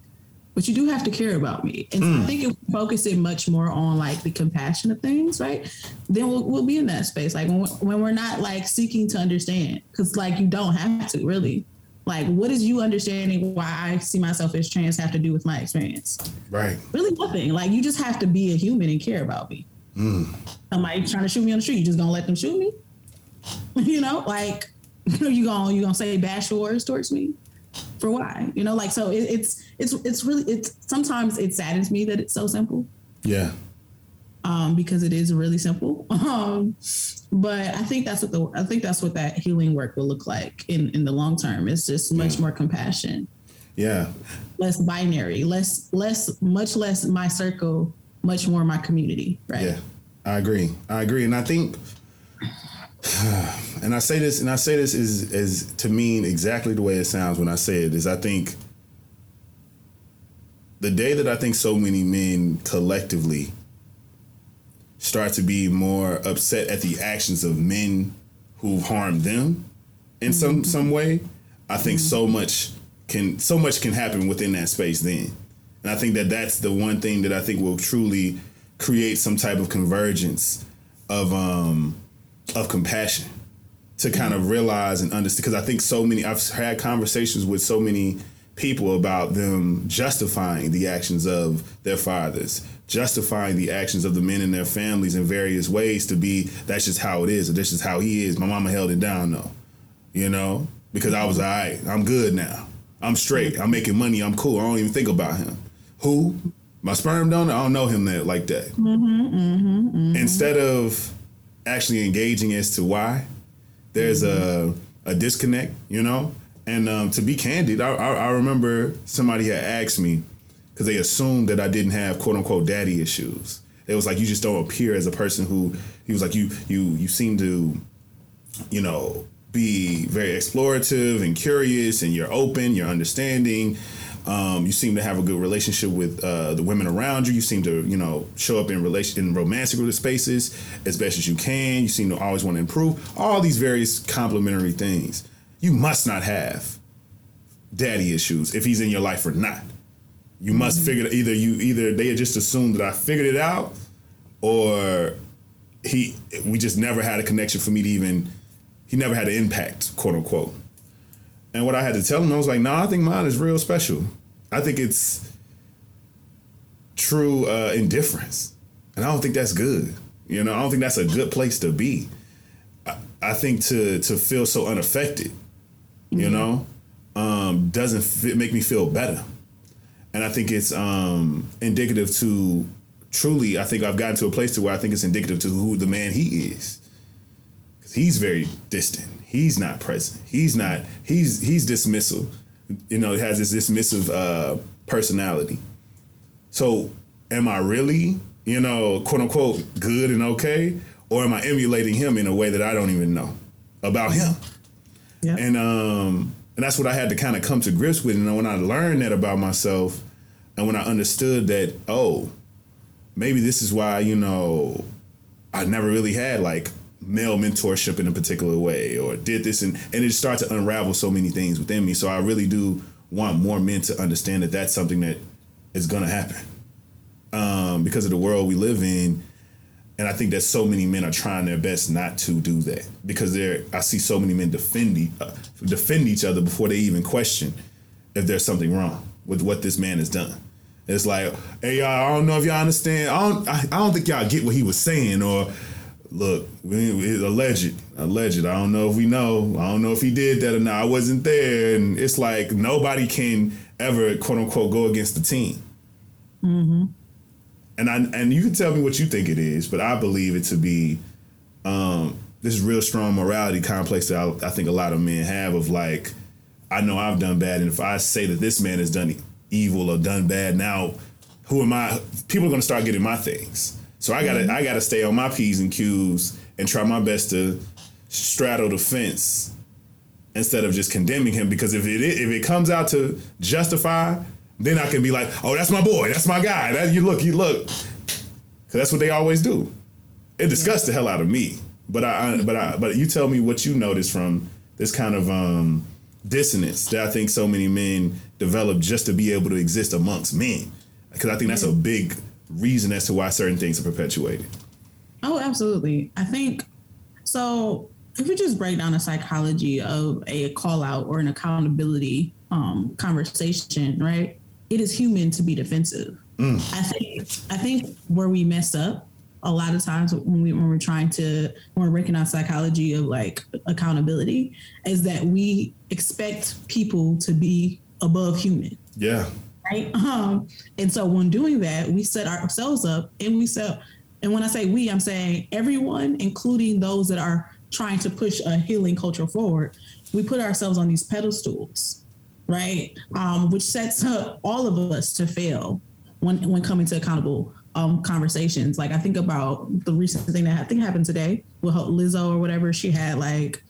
Speaker 4: but you do have to care about me. And mm. so I hmm. think if we focus it much more on like the compassion of things, right? Then we'll, we'll be in that space. Like when, when we're not like seeking to understand, because like you don't have to really. Like, what is you understanding why I see myself as trans have to do with my experience?
Speaker 3: Right.
Speaker 4: Really nothing. Like you just have to be a human and care about me. Mm. Somebody trying to shoot me on the street, you just gonna let them shoot me? you know, like you gonna you gonna say bash words towards me for why? You know, like so it, it's it's it's really it's sometimes it saddens me that it's so simple.
Speaker 3: Yeah.
Speaker 4: Um, because it is really simple. Um, but I think that's what the I think that's what that healing work will look like in in the long term. It's just much
Speaker 3: Yeah.
Speaker 4: more compassion,
Speaker 3: Yeah.
Speaker 4: less binary, less less much less my circle, much more my community. Right.
Speaker 3: Yeah, I agree. I agree, and I think, and I say this, and I say this is is to mean exactly the way it sounds when I say it. Is I think the day that I think so many men collectively start to be more upset at the actions of men who've harmed them in some some way, I think so much can so much can happen within that space then. And I think that that's the one thing that I think will truly create some type of convergence of um of compassion to kind of realize and understand because I think so many I've had conversations with so many people about them justifying the actions of their fathers, justifying the actions of the men in their families in various ways to be that's just how it is, or this is how he is. My mama held it down though. You know? Because I was all right, I'm good now. I'm straight. I'm making money. I'm cool. I don't even think about him. Who? My sperm donor? I don't know him that like that. Mm-hmm, mm-hmm, mm-hmm. Instead of actually engaging as to why, there's a a disconnect, you know. And um, to be candid, I, I, I remember somebody had asked me because they assumed that I didn't have quote unquote daddy issues. It was like you just don't appear as a person who he was like you you you seem to, you know, be very explorative and curious, and you're open, you're understanding. Um, you seem to have a good relationship with uh, the women around you. You seem to, you know, show up in relation in romantic spaces as best as you can. You seem to always want to improve. All these various complimentary things. You must not have daddy issues if he's in your life or not. You must figure either you either they just assumed that I figured it out, or he we just never had a connection for me to even he never had an impact, quote unquote. And what I had to tell him, I was like, no, I think mine is real special. I think it's true uh, indifference. And I don't think that's good. You know, I don't think that's a good place to be. I, I think to to feel so unaffected, you know, um, doesn't fit, make me feel better. And I think it's um, indicative to truly, I think I've gotten to a place to where I think it's indicative to who the man he is. 'Cause he's very distant. He's not present. He's not. He's he's dismissive. You know, has this dismissive uh, personality. So, am I really, you know, quote unquote, good and okay, or am I emulating him in a way that I don't even know about him?
Speaker 4: Yeah.
Speaker 3: And um, and that's what I had to kind of come to grips with. And when I learned that about myself, and when I understood that, oh, maybe this is why you know I never really had like male mentorship in a particular way or did this and and it started to unravel so many things within me so I really do want more men to understand that that's something that is going to happen um, because of the world we live in and I think that so many men are trying their best not to do that because they're I see so many men defend uh, defend each other before they even question if there's something wrong with what this man has done. It's like, hey y'all, I don't know if y'all understand. I don't, I, I don't think y'all get what he was saying. Or look, we, alleged, alleged. I don't know if we know. I don't know if he did that or not. I wasn't there, and it's like nobody can ever quote unquote go against the team. And I and you can tell me what you think it is, but I believe it to be um, this real strong morality complex that I, I think a lot of men have of like, I know I've done bad, and if I say that this man has done evil or done bad, now who am I? People are gonna start getting my things, so I gotta I gotta stay on my p's and q's and try my best to straddle the fence instead of just condemning him. Because if it if it comes out to justify, then I can be like, oh, that's my boy, that's my guy. That you look, you look, because that's what they always do. It disgusts the hell out of me. But I, I but I but you tell me what you notice from this kind of um, dissonance that I think so many men develop just to be able to exist amongst men. Because I think that's a big reason as to why certain things are perpetuated.
Speaker 4: Oh, absolutely. I think so. If we just break down the psychology of a call out or an accountability um, conversation, right? It is human to be defensive. I think I think where we mess up a lot of times when we when we're trying to when we're on psychology of like accountability is that we expect people to be above human.
Speaker 3: Yeah.
Speaker 4: Right. Um, and so when doing that, we set ourselves up and we set and when I say we, I'm saying everyone, including those that are trying to push a healing culture forward, we put ourselves on these pedestals, right? Um, which sets up all of us to fail when when coming to accountable um, conversations. Like I think about the recent thing that I think happened today with Lizzo or whatever. She had like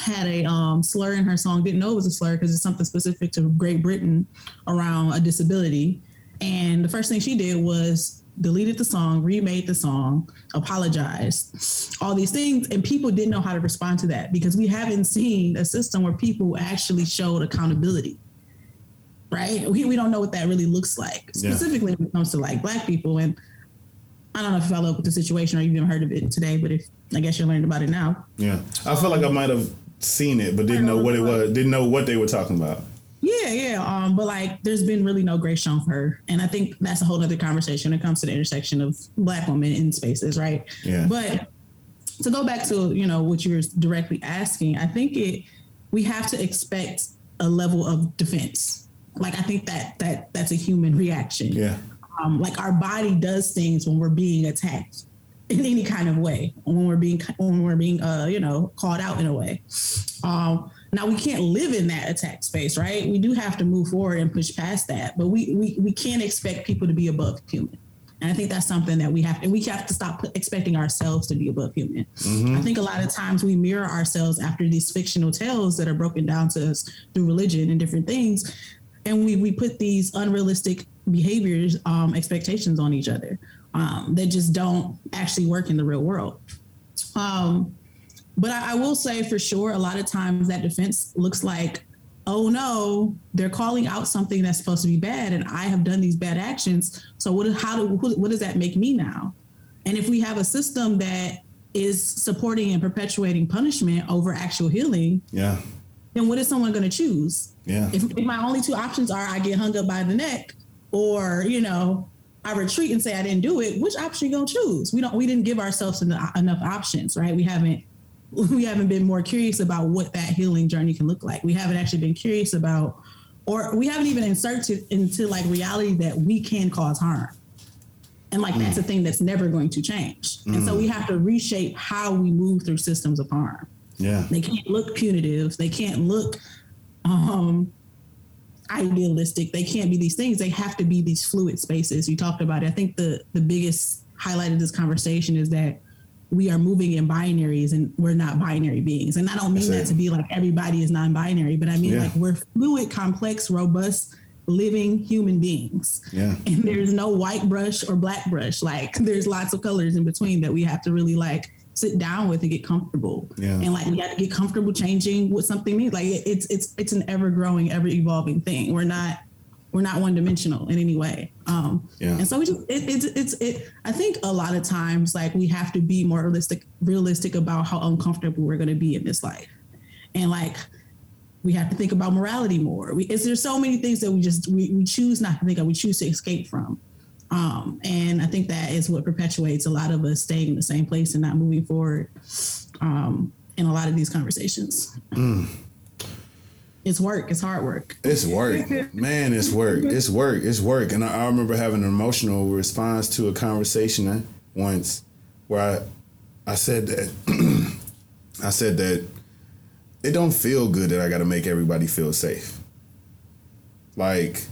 Speaker 4: had a um, slur in her song. Didn't know it was a slur because it's something specific to Great Britain around a disability. And the first thing she did was deleted the song, remade the song, apologized, all these things. And people didn't know how to respond to that because we haven't seen a system where people actually showed accountability right? We, we don't know what that really looks like, specifically yeah. when it comes to like black people. And I don't know if you follow up with the situation or you've even heard of it today, but if I guess you learned about it now.
Speaker 3: Yeah. I feel like I might have seen it, but didn't know what it was, didn't know what they were talking about.
Speaker 4: Yeah, yeah. Um, but like there's been really no grace shown for her. And I think that's a whole other conversation when it comes to the intersection of black women in spaces, right?
Speaker 3: Yeah.
Speaker 4: But to go back to, you know, what you were directly asking, I think it we have to expect a level of defense like I think that that that's a human reaction.
Speaker 3: Yeah.
Speaker 4: Um, like our body does things when we're being attacked in any kind of way, when we're being when we're being uh, you know called out in a way. Um, now we can't live in that attack space, right? We do have to move forward and push past that, but we we we can't expect people to be above human. And I think that's something that we have, and we have to stop expecting ourselves to be above human. Mm-hmm. I think a lot of times we mirror ourselves after these fictional tales that are broken down to us through religion and different things and we we put these unrealistic behaviors um, expectations on each other um, that just don't actually work in the real world um, but I, I, will say for sure a lot of times that defense looks like oh no they're calling out something that's supposed to be bad and i have done these bad actions so what how do what does that make me now and if we have a system that is supporting and perpetuating punishment over actual healing
Speaker 3: yeah
Speaker 4: then what is someone going to choose?
Speaker 3: Yeah.
Speaker 4: If, if, my only two options are I get hung up by the neck or, you know, I retreat and say I didn't do it, which option you going to choose? We don't, we didn't give ourselves enough, enough options, right? We haven't, we haven't been more curious about what that healing journey can look like. We haven't actually been curious about, or we haven't even inserted into like reality that we can cause harm. And like mm. that's a thing that's never going to change. Mm. And so we have to reshape how we move through systems of harm.
Speaker 3: Yeah.
Speaker 4: They can't look punitive. They can't look um, idealistic. They can't be these things. They have to be these fluid spaces. You talked about it. I think the the biggest highlight of this conversation is that we are moving in binaries and we're not binary beings. And I don't mean that to be like everybody is non-binary, but I mean yeah. like we're fluid, complex, robust, living human beings.
Speaker 3: Yeah.
Speaker 4: And there's no white brush or black brush. Like there's lots of colors in between that we have to really like sit down with and get comfortable.
Speaker 3: Yeah.
Speaker 4: And like you have to get comfortable changing what something means. Like it's it's it's an ever growing, ever evolving thing. We're not we're not one dimensional in any way. Um,
Speaker 3: yeah.
Speaker 4: And so we just it, it's it's it. I think a lot of times like we have to be more realistic realistic about how uncomfortable we're going to be in this life, and like we have to think about morality more. We, is there's so many things that we just we, we choose not to think of. We choose to escape from. Um, and I think that is what perpetuates a lot of us staying in the same place and not moving forward um, in a lot of these conversations. Mm. It's work. It's hard work.
Speaker 3: It's work, man. It's work. It's work. It's work. And I, I remember having an emotional response to a conversation once where I, I said that, I said that it don't feel good that I got to make everybody feel safe. Like,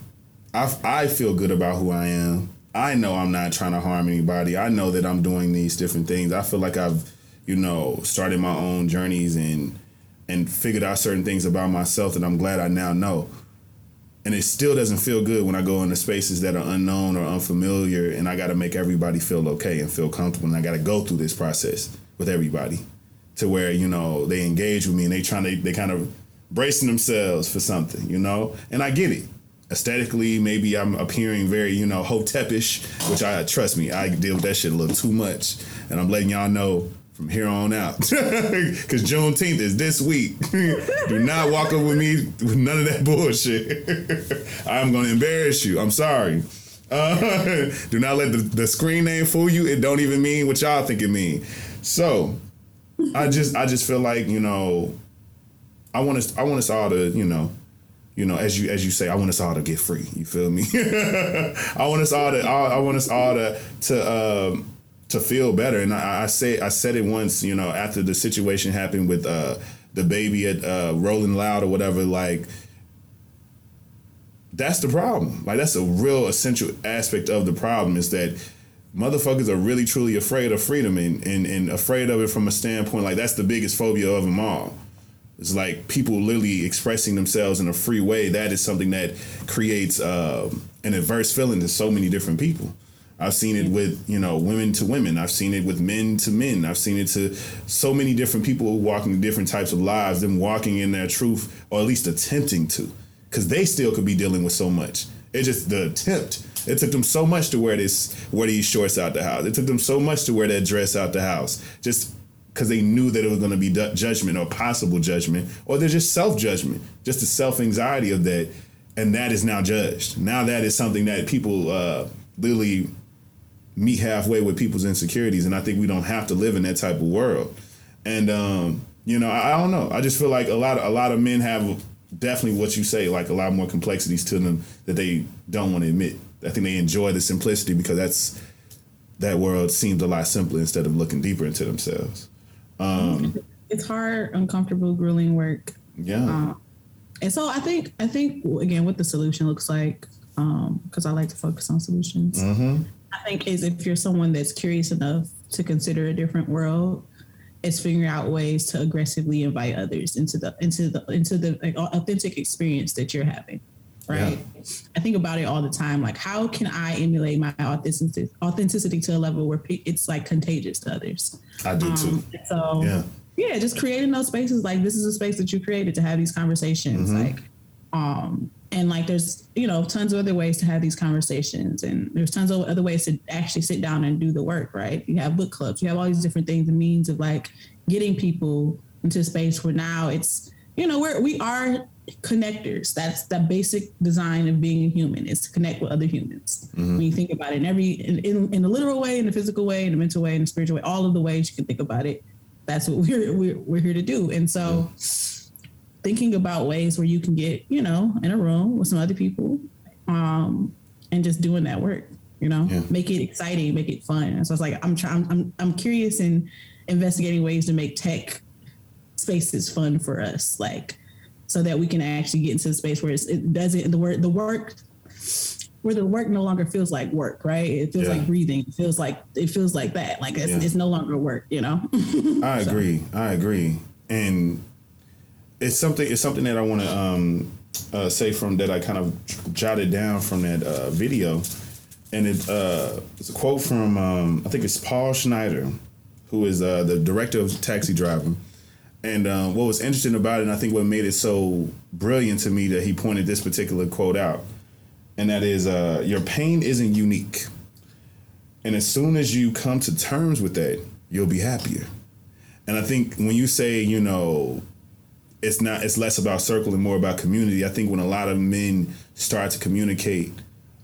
Speaker 3: I, I feel good about who I am. I know I'm not trying to harm anybody. I know that I'm doing these different things. I feel like I've, you know, started my own journeys and and figured out certain things about myself that I'm glad I now know. And it still doesn't feel good when I go into spaces that are unknown or unfamiliar and I got to make everybody feel okay and feel comfortable and I got to go through this process with everybody to where, you know, they engage with me and they trying to they kind of bracing themselves for something, you know? And I get it aesthetically, maybe I'm appearing very, you know, hotepish, which I trust me, I deal with that shit a little too much. And I'm letting y'all know from here on out. Because Juneteenth is this week. Do not walk up with me with none of that bullshit. I'm to embarrass you. I'm sorry. Uh, do not let the, the screen name fool you. It don't even mean what y'all think it mean. So, I just I just feel like you know, I want us I want us all to you know, you know as you as you say I want us all to get free. You feel me? I want us all to I, I want us all to to um, to feel better. And I, I say I said it once. You know after the situation happened with uh, the baby at uh, Rolling Loud or whatever. Like that's the problem. Like that's a real essential aspect of the problem is that motherfuckers are really truly afraid of freedom and, and, and afraid of it from a standpoint like that's the biggest phobia of them all. It's like people literally expressing themselves in a free way. That is something that creates uh, an adverse feeling to so many different people. I've seen it with you know women to women. I've seen it with men to men. I've seen it to so many different people walking different types of lives. Them walking in their truth, or at least attempting to because they still could be dealing with so much. It's just the attempt. It took them so much to wear this, wear these shorts out the house. It took them so much to wear that dress out the house, just because they knew that it was going to be judgment or possible judgment, or they're just self judgment, just the self anxiety of that, and that is now judged. Now that is something that people uh, literally meet halfway with people's insecurities, and I think we don't have to live in that type of world. And um, you know, I, I don't know. I just feel like a lot of a lot of men have definitely what you say, like a lot more complexities to them that they don't want to admit. I think they enjoy the simplicity because that's that world seems a lot simpler instead of looking deeper into themselves. Um,
Speaker 4: it's hard, uncomfortable, grueling work.
Speaker 3: Yeah. Um,
Speaker 4: and so I think I think again what the solution looks like because um, I like to focus on solutions.
Speaker 3: Mm-hmm.
Speaker 4: I think is if you're someone that's curious enough to consider a different world, is figuring out ways to aggressively invite others into the into the into the like, authentic experience that you're having right? Yeah. i think about it all the time. Like how can i emulate my authenticity authenticity to a level where it's like contagious to others?
Speaker 3: I do too. Um,
Speaker 4: so yeah. yeah just creating those spaces like this is a space that you created to have these conversations mm-hmm. like um and like there's you know tons of other ways to have these conversations and there's tons of other ways to actually sit down and do the work right? You have book clubs you have all these different things and means of like getting people into space where now it's you know we're we are connectors that's the basic design of being a human is to connect with other humans mm-hmm. when you think about it in every in, in, in the literal way in a physical way in a mental way in the spiritual way all of the ways you can think about it that's what we're we're, we're here to do and so mm-hmm thinking about ways where you can get, you know, in a room with some other people um, and just doing that work, you know, yeah. make it exciting, make it fun. And so it's like, I'm trying, I'm, I'm curious in investigating ways to make tech spaces fun for us, like, so that we can actually get into the space where it doesn't, the work, the work, where the work no longer feels like work, right? It feels yeah. like breathing. It feels like, it feels like that. Like it's, yeah. it's no longer work, you know?
Speaker 3: I agree. I agree. And it's something. It's something that I want to um, uh, say from that I kind of jotted down from that uh, video, and it, uh, it's a quote from um, I think it's Paul Schrader, who is uh, the director of Taxi Driver. And um, what was interesting about it, and I think what made it so brilliant to me, that he pointed this particular quote out, and that is, uh, "Your pain isn't unique, and as soon as you come to terms with that, you'll be happier." And I think when you say, you know, it's not it's less about circle and more about community. I think when a lot of men start to communicate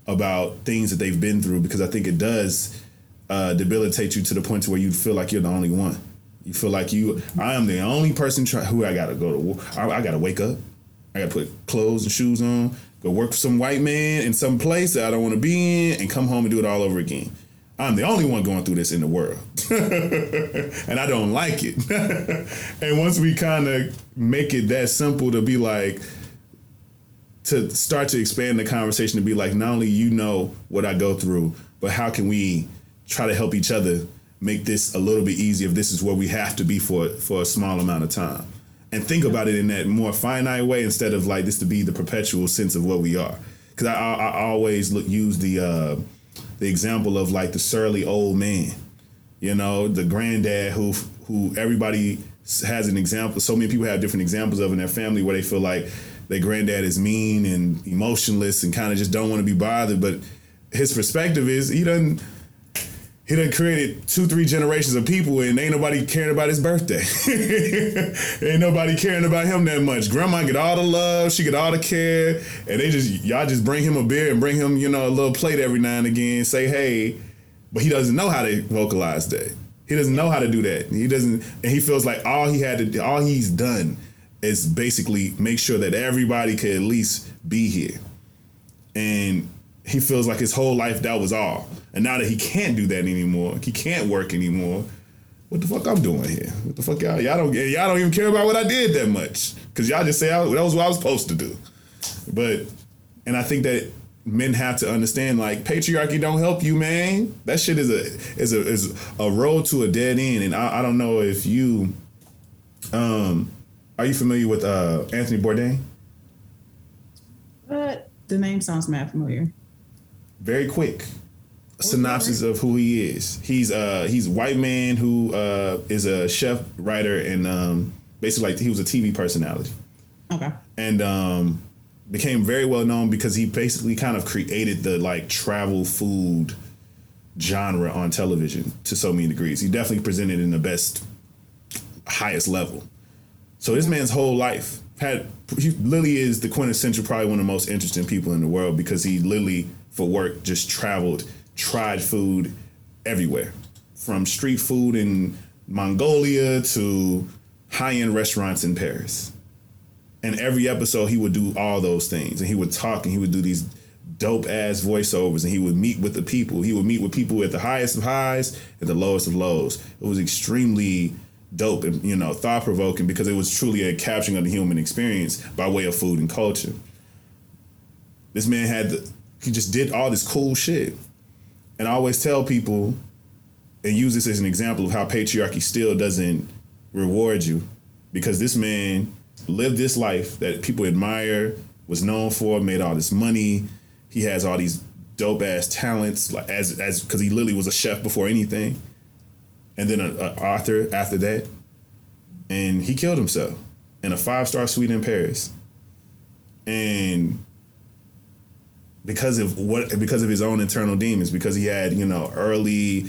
Speaker 3: about things that they've been through, because I think it does uh, debilitate you to the point to where you feel like you're the only one. You feel like you, I am the only person try, who I gotta go to. I, I gotta wake up. I gotta put clothes and shoes on, go work for some white man in some place that I don't want to be in, and come home and do it all over again. I'm the only one going through this in the world. and I don't like it. and once we kind of make it that simple to be like, to start to expand the conversation to be like, not only you know what I go through, but how can we try to help each other make this a little bit easier if this is where we have to be for for a small amount of time and think about it in that more finite way instead of like this to be the perpetual sense of what we are because I, I, I, always look use the uh, the example of like the surly old man, you know, the granddad who who everybody has an example. So many people have different examples of in their family where they feel like their granddad is mean and emotionless and kind of just don't want to be bothered. But his perspective is he doesn't he done created two, three generations of people, and ain't nobody caring about his birthday. ain't nobody caring about him that much. Grandma get all the love, she get all the care, and they just y'all just bring him a beer and bring him, you know, a little plate every now and again. Say hey, but he doesn't know how to vocalize that. He doesn't know how to do that. He doesn't, and he feels like all he had to, all he's done, is basically make sure that everybody could at least be here, and he feels like his whole life that was all. And now that he can't do that anymore, he can't work anymore. What the fuck I'm doing here? What the fuck y'all? Y'all don't y'all don't even care about what I did that much because y'all just say I, that was what I was supposed to do. But and I think that men have to understand like patriarchy don't help you, man. That shit is a is a is a road to a dead end. And I, I don't know if you um are you familiar with uh Anthony Bourdain?
Speaker 4: But the name sounds mad familiar.
Speaker 3: Very quick synopsis of who he is. He's uh he's a white man who uh is a chef, writer, and um basically like he was a TV personality.
Speaker 4: Okay.
Speaker 3: And um became very well known because he basically kind of created the like travel food genre on television to so many degrees. He definitely presented in the best highest level. So this man's whole life had he literally is the quintessential probably one of the most interesting people in the world because he literally for work just traveled tried food everywhere, from street food in Mongolia to high end restaurants in Paris. And every episode, he would do all those things, and he would talk, and he would do these dope ass voiceovers, and he would meet with the people. He would meet with people at the highest of highs and the lowest of lows. It was extremely dope and you know thought provoking because it was truly a capturing of the human experience by way of food and culture. This man had the, he just did all this cool shit. And I always tell people and use this as an example of how patriarchy still doesn't reward you because this man lived this life that people admire, was known for, made all this money. He has all these dope ass talents, like as as because he literally was a chef before anything, and then an author after that, and he killed himself in a five star suite in Paris, and because of what because of his own internal demons because he had you know early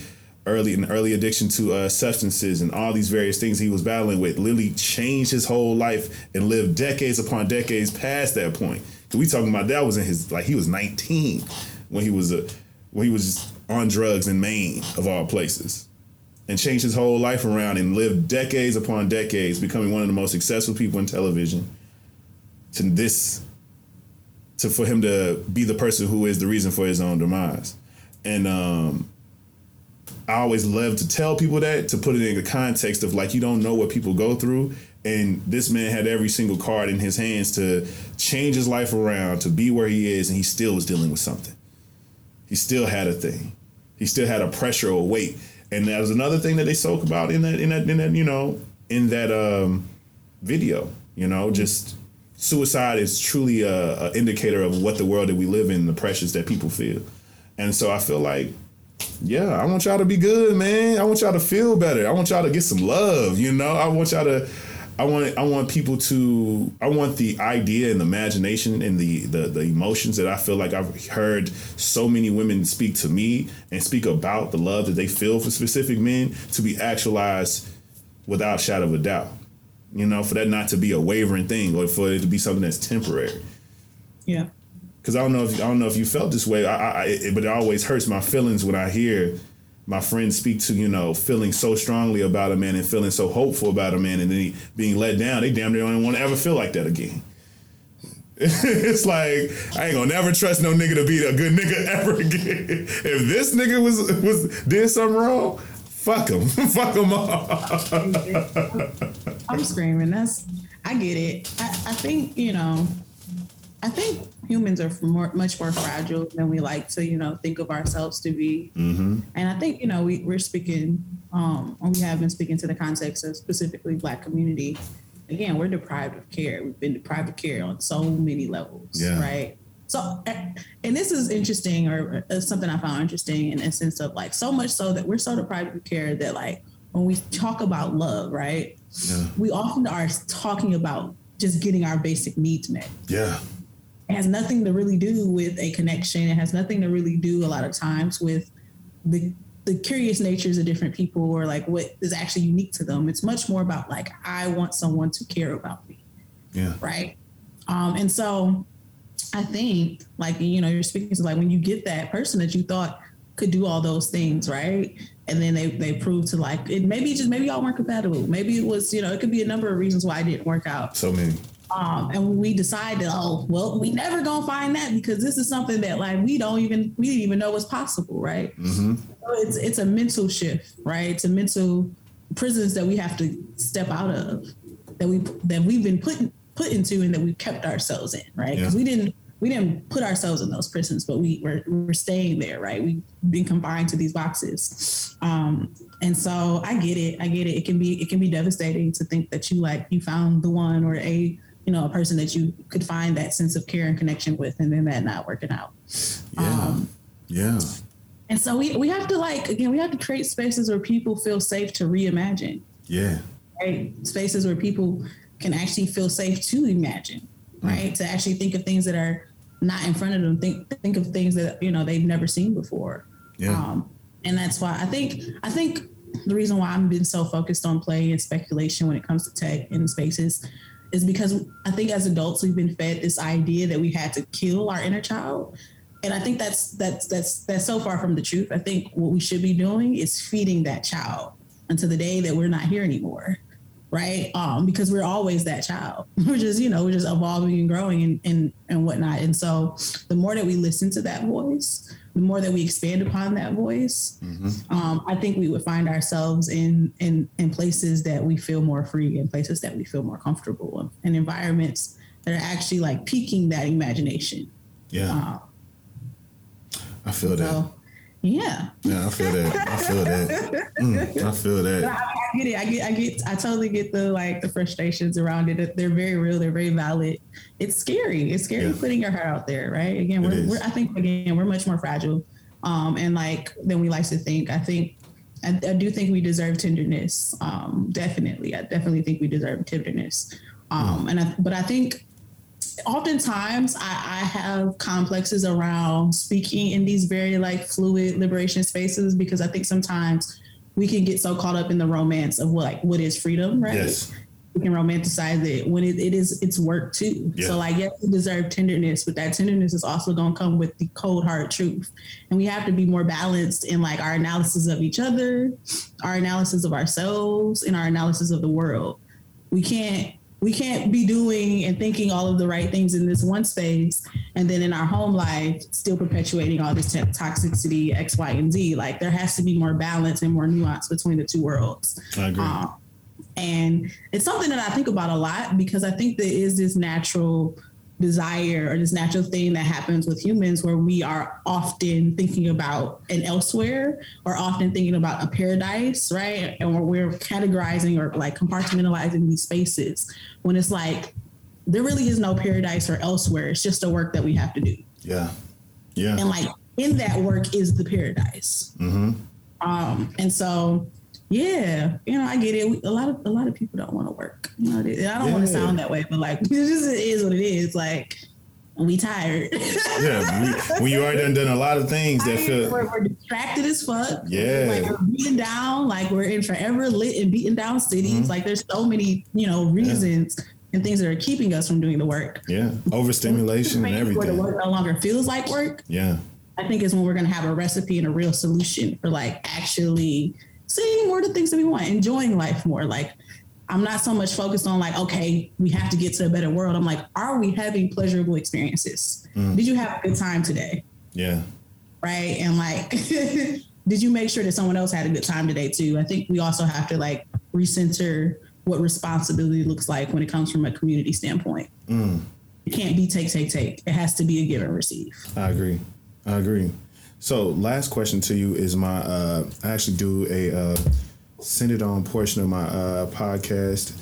Speaker 3: early an early addiction to uh, substances and all these various things he was battling with literally changed his whole life and lived decades upon decades past that point. We talking about that was in his like he was 19 when he was a when he was on drugs in Maine of all places and changed his whole life around and lived decades upon decades becoming one of the most successful people in television to this to for him to be the person who is the reason for his own demise. And um, I always love to tell people that to put it in the context of like you don't know what people go through. And this man had every single card in his hands to change his life around to be where he is, and he still was dealing with something. He still had a thing. He still had a pressure or weight. And that was another thing that they spoke about in that in that in that you know in that um, video. You know, just suicide is truly a, a, indicator of what the world that we live in, the pressures that people feel. And so I feel like, yeah, I want y'all to be good, man. I want y'all to feel better. I want y'all to get some love. You know, I want y'all to. I want I want people to I want the idea and the imagination and the, the the emotions that I feel like I've heard so many women speak to me and speak about the love that they feel for specific men to be actualized without shadow of a doubt you know, for that not to be a wavering thing or for it to be something that's temporary.
Speaker 4: Yeah.
Speaker 3: Because I don't know if I don't know if you felt this way, I, I it, but it always hurts my feelings when I hear my friends speak to you know feeling so strongly about a man and feeling so hopeful about a man and then he being let down. They damn near don't want to ever feel like that again. it's like I ain't gonna never trust no nigga to be a good nigga ever again. if this nigga was was did something wrong, Fuck them. Fuck them all.
Speaker 4: I'm screaming. That's I get it. I, I think you know. I think humans are more, much more fragile than we like to, you know, think of ourselves to be. Mm-hmm. And I think, you know, we, we're speaking, um, we have been speaking to the context of specifically Black community. Again, we're deprived of care. We've been deprived of care on so many levels, yeah. right? So, and this is interesting, or something I found interesting in a sense of like so much so that we're so deprived of care that like when we talk about love, right? Yeah. We often are talking about just getting our basic needs met.
Speaker 3: Yeah.
Speaker 4: It has nothing to really do with a connection. It has nothing to really do a lot of times with the the curious natures of different people or like what is actually unique to them. It's much more about like I want someone to care about me.
Speaker 3: Yeah.
Speaker 4: Right. Um, and so I think like you know, you're speaking to like when you get that person that you thought could do all those things, right? And then they they prove to like it maybe just maybe y'all weren't compatible. Maybe it was, you know, it could be a number of reasons why it didn't work out.
Speaker 3: So many.
Speaker 4: Um, and we decided, oh, well, we never gonna find that because this is something that like we don't even we didn't even know was possible, right?
Speaker 3: Mm-hmm.
Speaker 4: So it's it's a mental shift, right? It's a mental prisons that we have to step out of that we that we've been put put into and that we've kept ourselves in, right? Because
Speaker 3: Yeah.
Speaker 4: we didn't we didn't put ourselves in those prisons, but we were we're staying there, right? We've been confined to these boxes. Um, and so I get it. I get it. It can be it can be devastating to think that you like you found the one or a you know a person that you could find that sense of care and connection with, and then that not working out.
Speaker 3: Yeah.
Speaker 4: Um,
Speaker 3: yeah.
Speaker 4: and so we we have to like again we have to create spaces where people feel safe to reimagine,
Speaker 3: Yeah.
Speaker 4: right? Spaces where people can actually feel safe to imagine, right? To actually think of things that are not in front of them. Think think of things that you know they've never seen before.
Speaker 3: Yeah.
Speaker 4: Um, and that's why I think I think the reason why I've been so focused on play and speculation when it comes to tech and spaces is because I think as adults we've been fed this idea that we had to kill our inner child. And I think that's that's that's that's so far from the truth. I think what we should be doing is feeding that child until the day that we're not here anymore. Right. Um, because we're always that child. We're just, you know, we're just evolving and growing and, and and whatnot. And so the more that we listen to that voice, the more that we expand upon that voice, um, I think we would find ourselves in in in places that we feel more free, in places that we feel more comfortable, and environments that are actually like piquing that imagination.
Speaker 3: Yeah.
Speaker 4: Uh,
Speaker 3: I feel that.
Speaker 4: Yeah,
Speaker 3: Yeah, I feel that. I feel that. Mm, I feel that.
Speaker 4: I get it. I get. I get. I totally get the like the frustrations around it. They're very real. They're very valid. It's scary. It's scary
Speaker 3: Yeah.
Speaker 4: putting your heart out there, right? Again, we're, we're. I think again we're much more fragile, um, and like than we like to think. I think. I, I do think we deserve tenderness. Um, definitely, I definitely think we deserve tenderness. Um, and I, but I think oftentimes I, I have complexes around speaking in these very like fluid liberation spaces because I think sometimes we can get so caught up in the romance of what like what is freedom, right?
Speaker 3: Yes.
Speaker 4: We can romanticize it when it, it is it's work too.
Speaker 3: Yeah.
Speaker 4: So like yes, we deserve tenderness, but that tenderness is also gonna come with the cold hard truth. And we have to be more balanced in like our analysis of each other, our analysis of ourselves, and our analysis of the world. We can't we can't be doing and thinking all of the right things in this one space and then in our home life still perpetuating all this to- toxicity x y and z like there has to be more balance and more nuance between the two worlds
Speaker 3: I agree.
Speaker 4: um, and it's something that I think about a lot because I think there is this natural desire or this natural thing that happens with humans where we are often thinking about an elsewhere or often thinking about a paradise, right? And we're, we're categorizing or like compartmentalizing these spaces when it's like there really is no paradise or elsewhere. It's just the work that we have to do.
Speaker 3: yeah. Yeah.
Speaker 4: And like in that work is the paradise.
Speaker 3: Mm-hmm.
Speaker 4: Um, and so, yeah, you know, I get it. We, a lot of a lot of people don't want to work. You know, they- I don't want to sound that way, but like, it just is what it is. Like, we tired.
Speaker 3: Yeah. we- when you already done, done a lot of things that feel.
Speaker 4: we're, we're distracted as fuck.
Speaker 3: Yeah.
Speaker 4: like we're beaten down. Like we're in forever lit and beaten down cities.
Speaker 3: Mm-hmm.
Speaker 4: Like there's so many, you know, reasons and things that are keeping us from doing the work.
Speaker 3: Yeah. Overstimulation and
Speaker 4: Where the work no longer feels like work.
Speaker 3: Yeah.
Speaker 4: I think is when we're going to have a recipe and a real solution for like actually seeing more of the things that we want, enjoying life more. Like, I'm not so much focused on like, okay, we have to get to a better world. I'm like, are we having pleasurable experiences? Did you have a good time today?
Speaker 3: Yeah.
Speaker 4: Right. And like, did you make sure that someone else had a good time today too? I think we also have to like recenter what responsibility looks like when it comes from a community standpoint.
Speaker 3: Mm.
Speaker 4: It can't be take, take, take. It has to be a give and receive.
Speaker 3: I agree. I agree. So, last question to you is my. Uh, I actually do a uh, send it on portion of my uh, podcast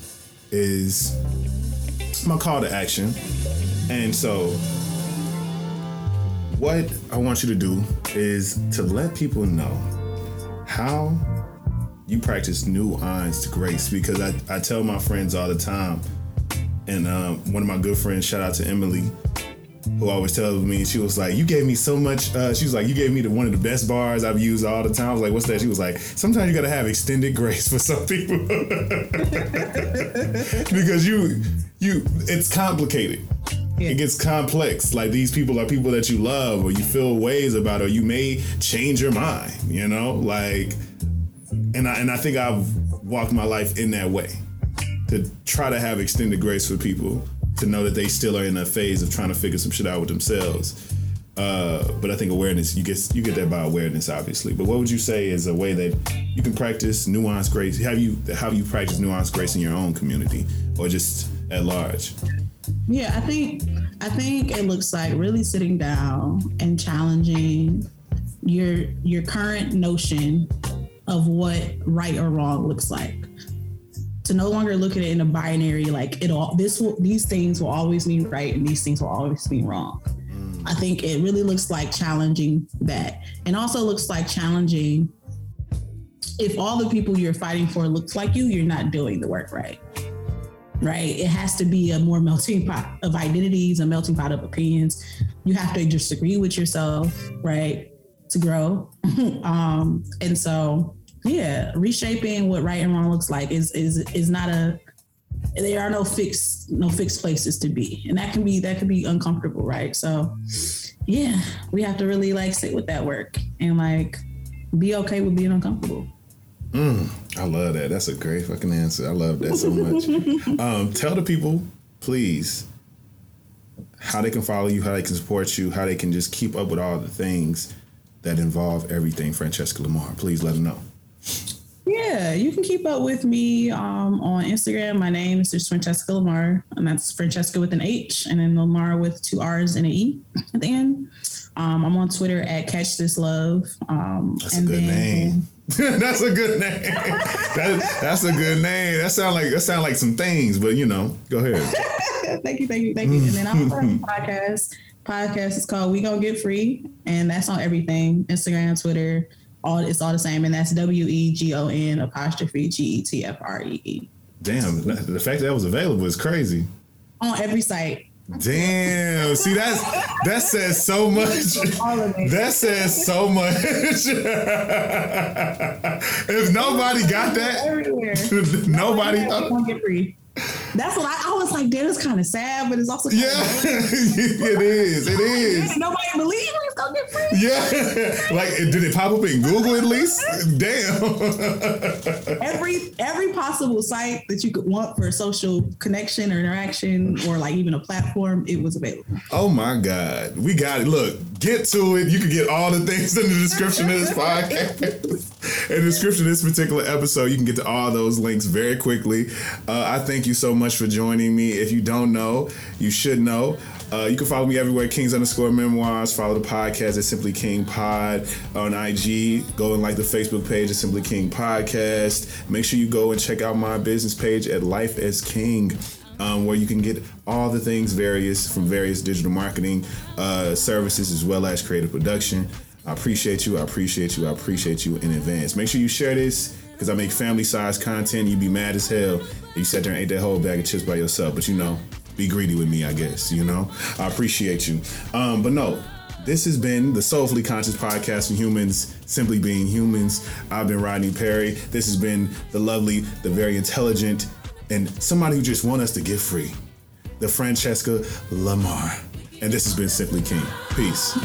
Speaker 3: is my call to action, and so what I want you to do is to let people know how you practice nuanced grace because I, I tell my friends all the time, and um, one of my good friends, shout out to Emily, who always tells me she was like, "You gave me so much." Uh, she was like, "You gave me the, one of the best bars I've used all the time." I was like, "What's that?" She was like, "Sometimes you gotta have extended grace for some people because you you it's complicated."
Speaker 4: Yeah.
Speaker 3: It gets complex. Like these people are people that you love, or you feel ways about, or you may change your mind. You know, like, and I and I think I've walked my life in that way to try to have extended grace for people to know that they still are in a phase of trying to figure some shit out with themselves. Uh, but I think awareness you get you get that by awareness, obviously. But what would you say is a way that you can practice nuanced grace? Have you have you practice nuanced grace in your own community or just at large?
Speaker 4: Yeah, I think I think it looks like really sitting down and challenging your your current notion of what right or wrong looks like. To no longer look at it in a binary, like it all this will these things will always be right and these things will always be wrong. I think it really looks like challenging that. And also looks like challenging if all the people you're fighting for looks like you, you're not doing the work right right? It has to be a more melting pot of identities, a melting pot of opinions. You have to disagree with yourself, right, to grow. um, and so, yeah, reshaping what right and wrong looks like is is is not a. There are no fixed no fixed places to be, and that can be that can be uncomfortable, right? So, yeah, we have to really like sit with that work and like be okay with being uncomfortable.
Speaker 3: Mm, I love that. That's a great fucking answer. I love that so much. um, tell the people, please, how they can follow you, how they can support you, how they can just keep up with all the things that involve everything Franchesca Lamarre. Please let them know.
Speaker 4: Yeah, you can keep up with me um, on Instagram. My name is just Franchesca Lamarre, and that's Franchesca with an H, and then Lamarre with two R's and an E at the end. Um, I'm on Twitter at Catch This Love. Um,
Speaker 3: that's a good then, name. that's a good name. that, that's a good name. That sound like that sound like some things, but you know, go ahead.
Speaker 4: thank you, thank you, thank you. And then I'm on podcast. Podcast is called We Gonna Get Free, and that's on everything: Instagram, Twitter. All it's all the same, and that's W E G O N apostrophe G E T F R E E.
Speaker 3: Damn, the fact that, was available is crazy.
Speaker 4: On every site.
Speaker 3: Damn. See that's that says so much. That says so much. if nobody got that, nobody thought.
Speaker 4: That's what I, I was like. That is kind of sad, but it's also
Speaker 3: yeah, it is. It is.
Speaker 4: Nobody believes it's gonna free.
Speaker 3: Yeah, like did it pop up in Google at least? Damn.
Speaker 4: every every possible site that you could want for social connection or interaction, or like even a platform, it was available.
Speaker 3: Oh my god, we got it. Look, get to it. You can get all the things in the description of this podcast. in the description of this particular episode, you can get to all those links very quickly. Uh, I thank you so much for joining me. If you don't know, you should know. Uh, you can follow me everywhere, Kings underscore memoirs. Follow the podcast at Simply King Pod on IG. Go and like the Facebook page at Simply King Podcast. Make sure you go and check out my business page at Life as King. Um, where you can get all the things various from various digital marketing uh, services as well as creative production. I appreciate you. I appreciate you. I appreciate you in advance. Make sure you share this because I make family size content. You'd be mad as hell if you sat there and ate that whole bag of chips by yourself. But you know, be greedy with me, I guess. You know, I appreciate you. Um, but no, this has been the Soulfully Conscious podcast for humans, simply being humans. I've been Rodney Perry. This has been the lovely, the very intelligent, and somebody who just want us to get free, the Franchesca Lamarre. And this has been Simply King. Peace.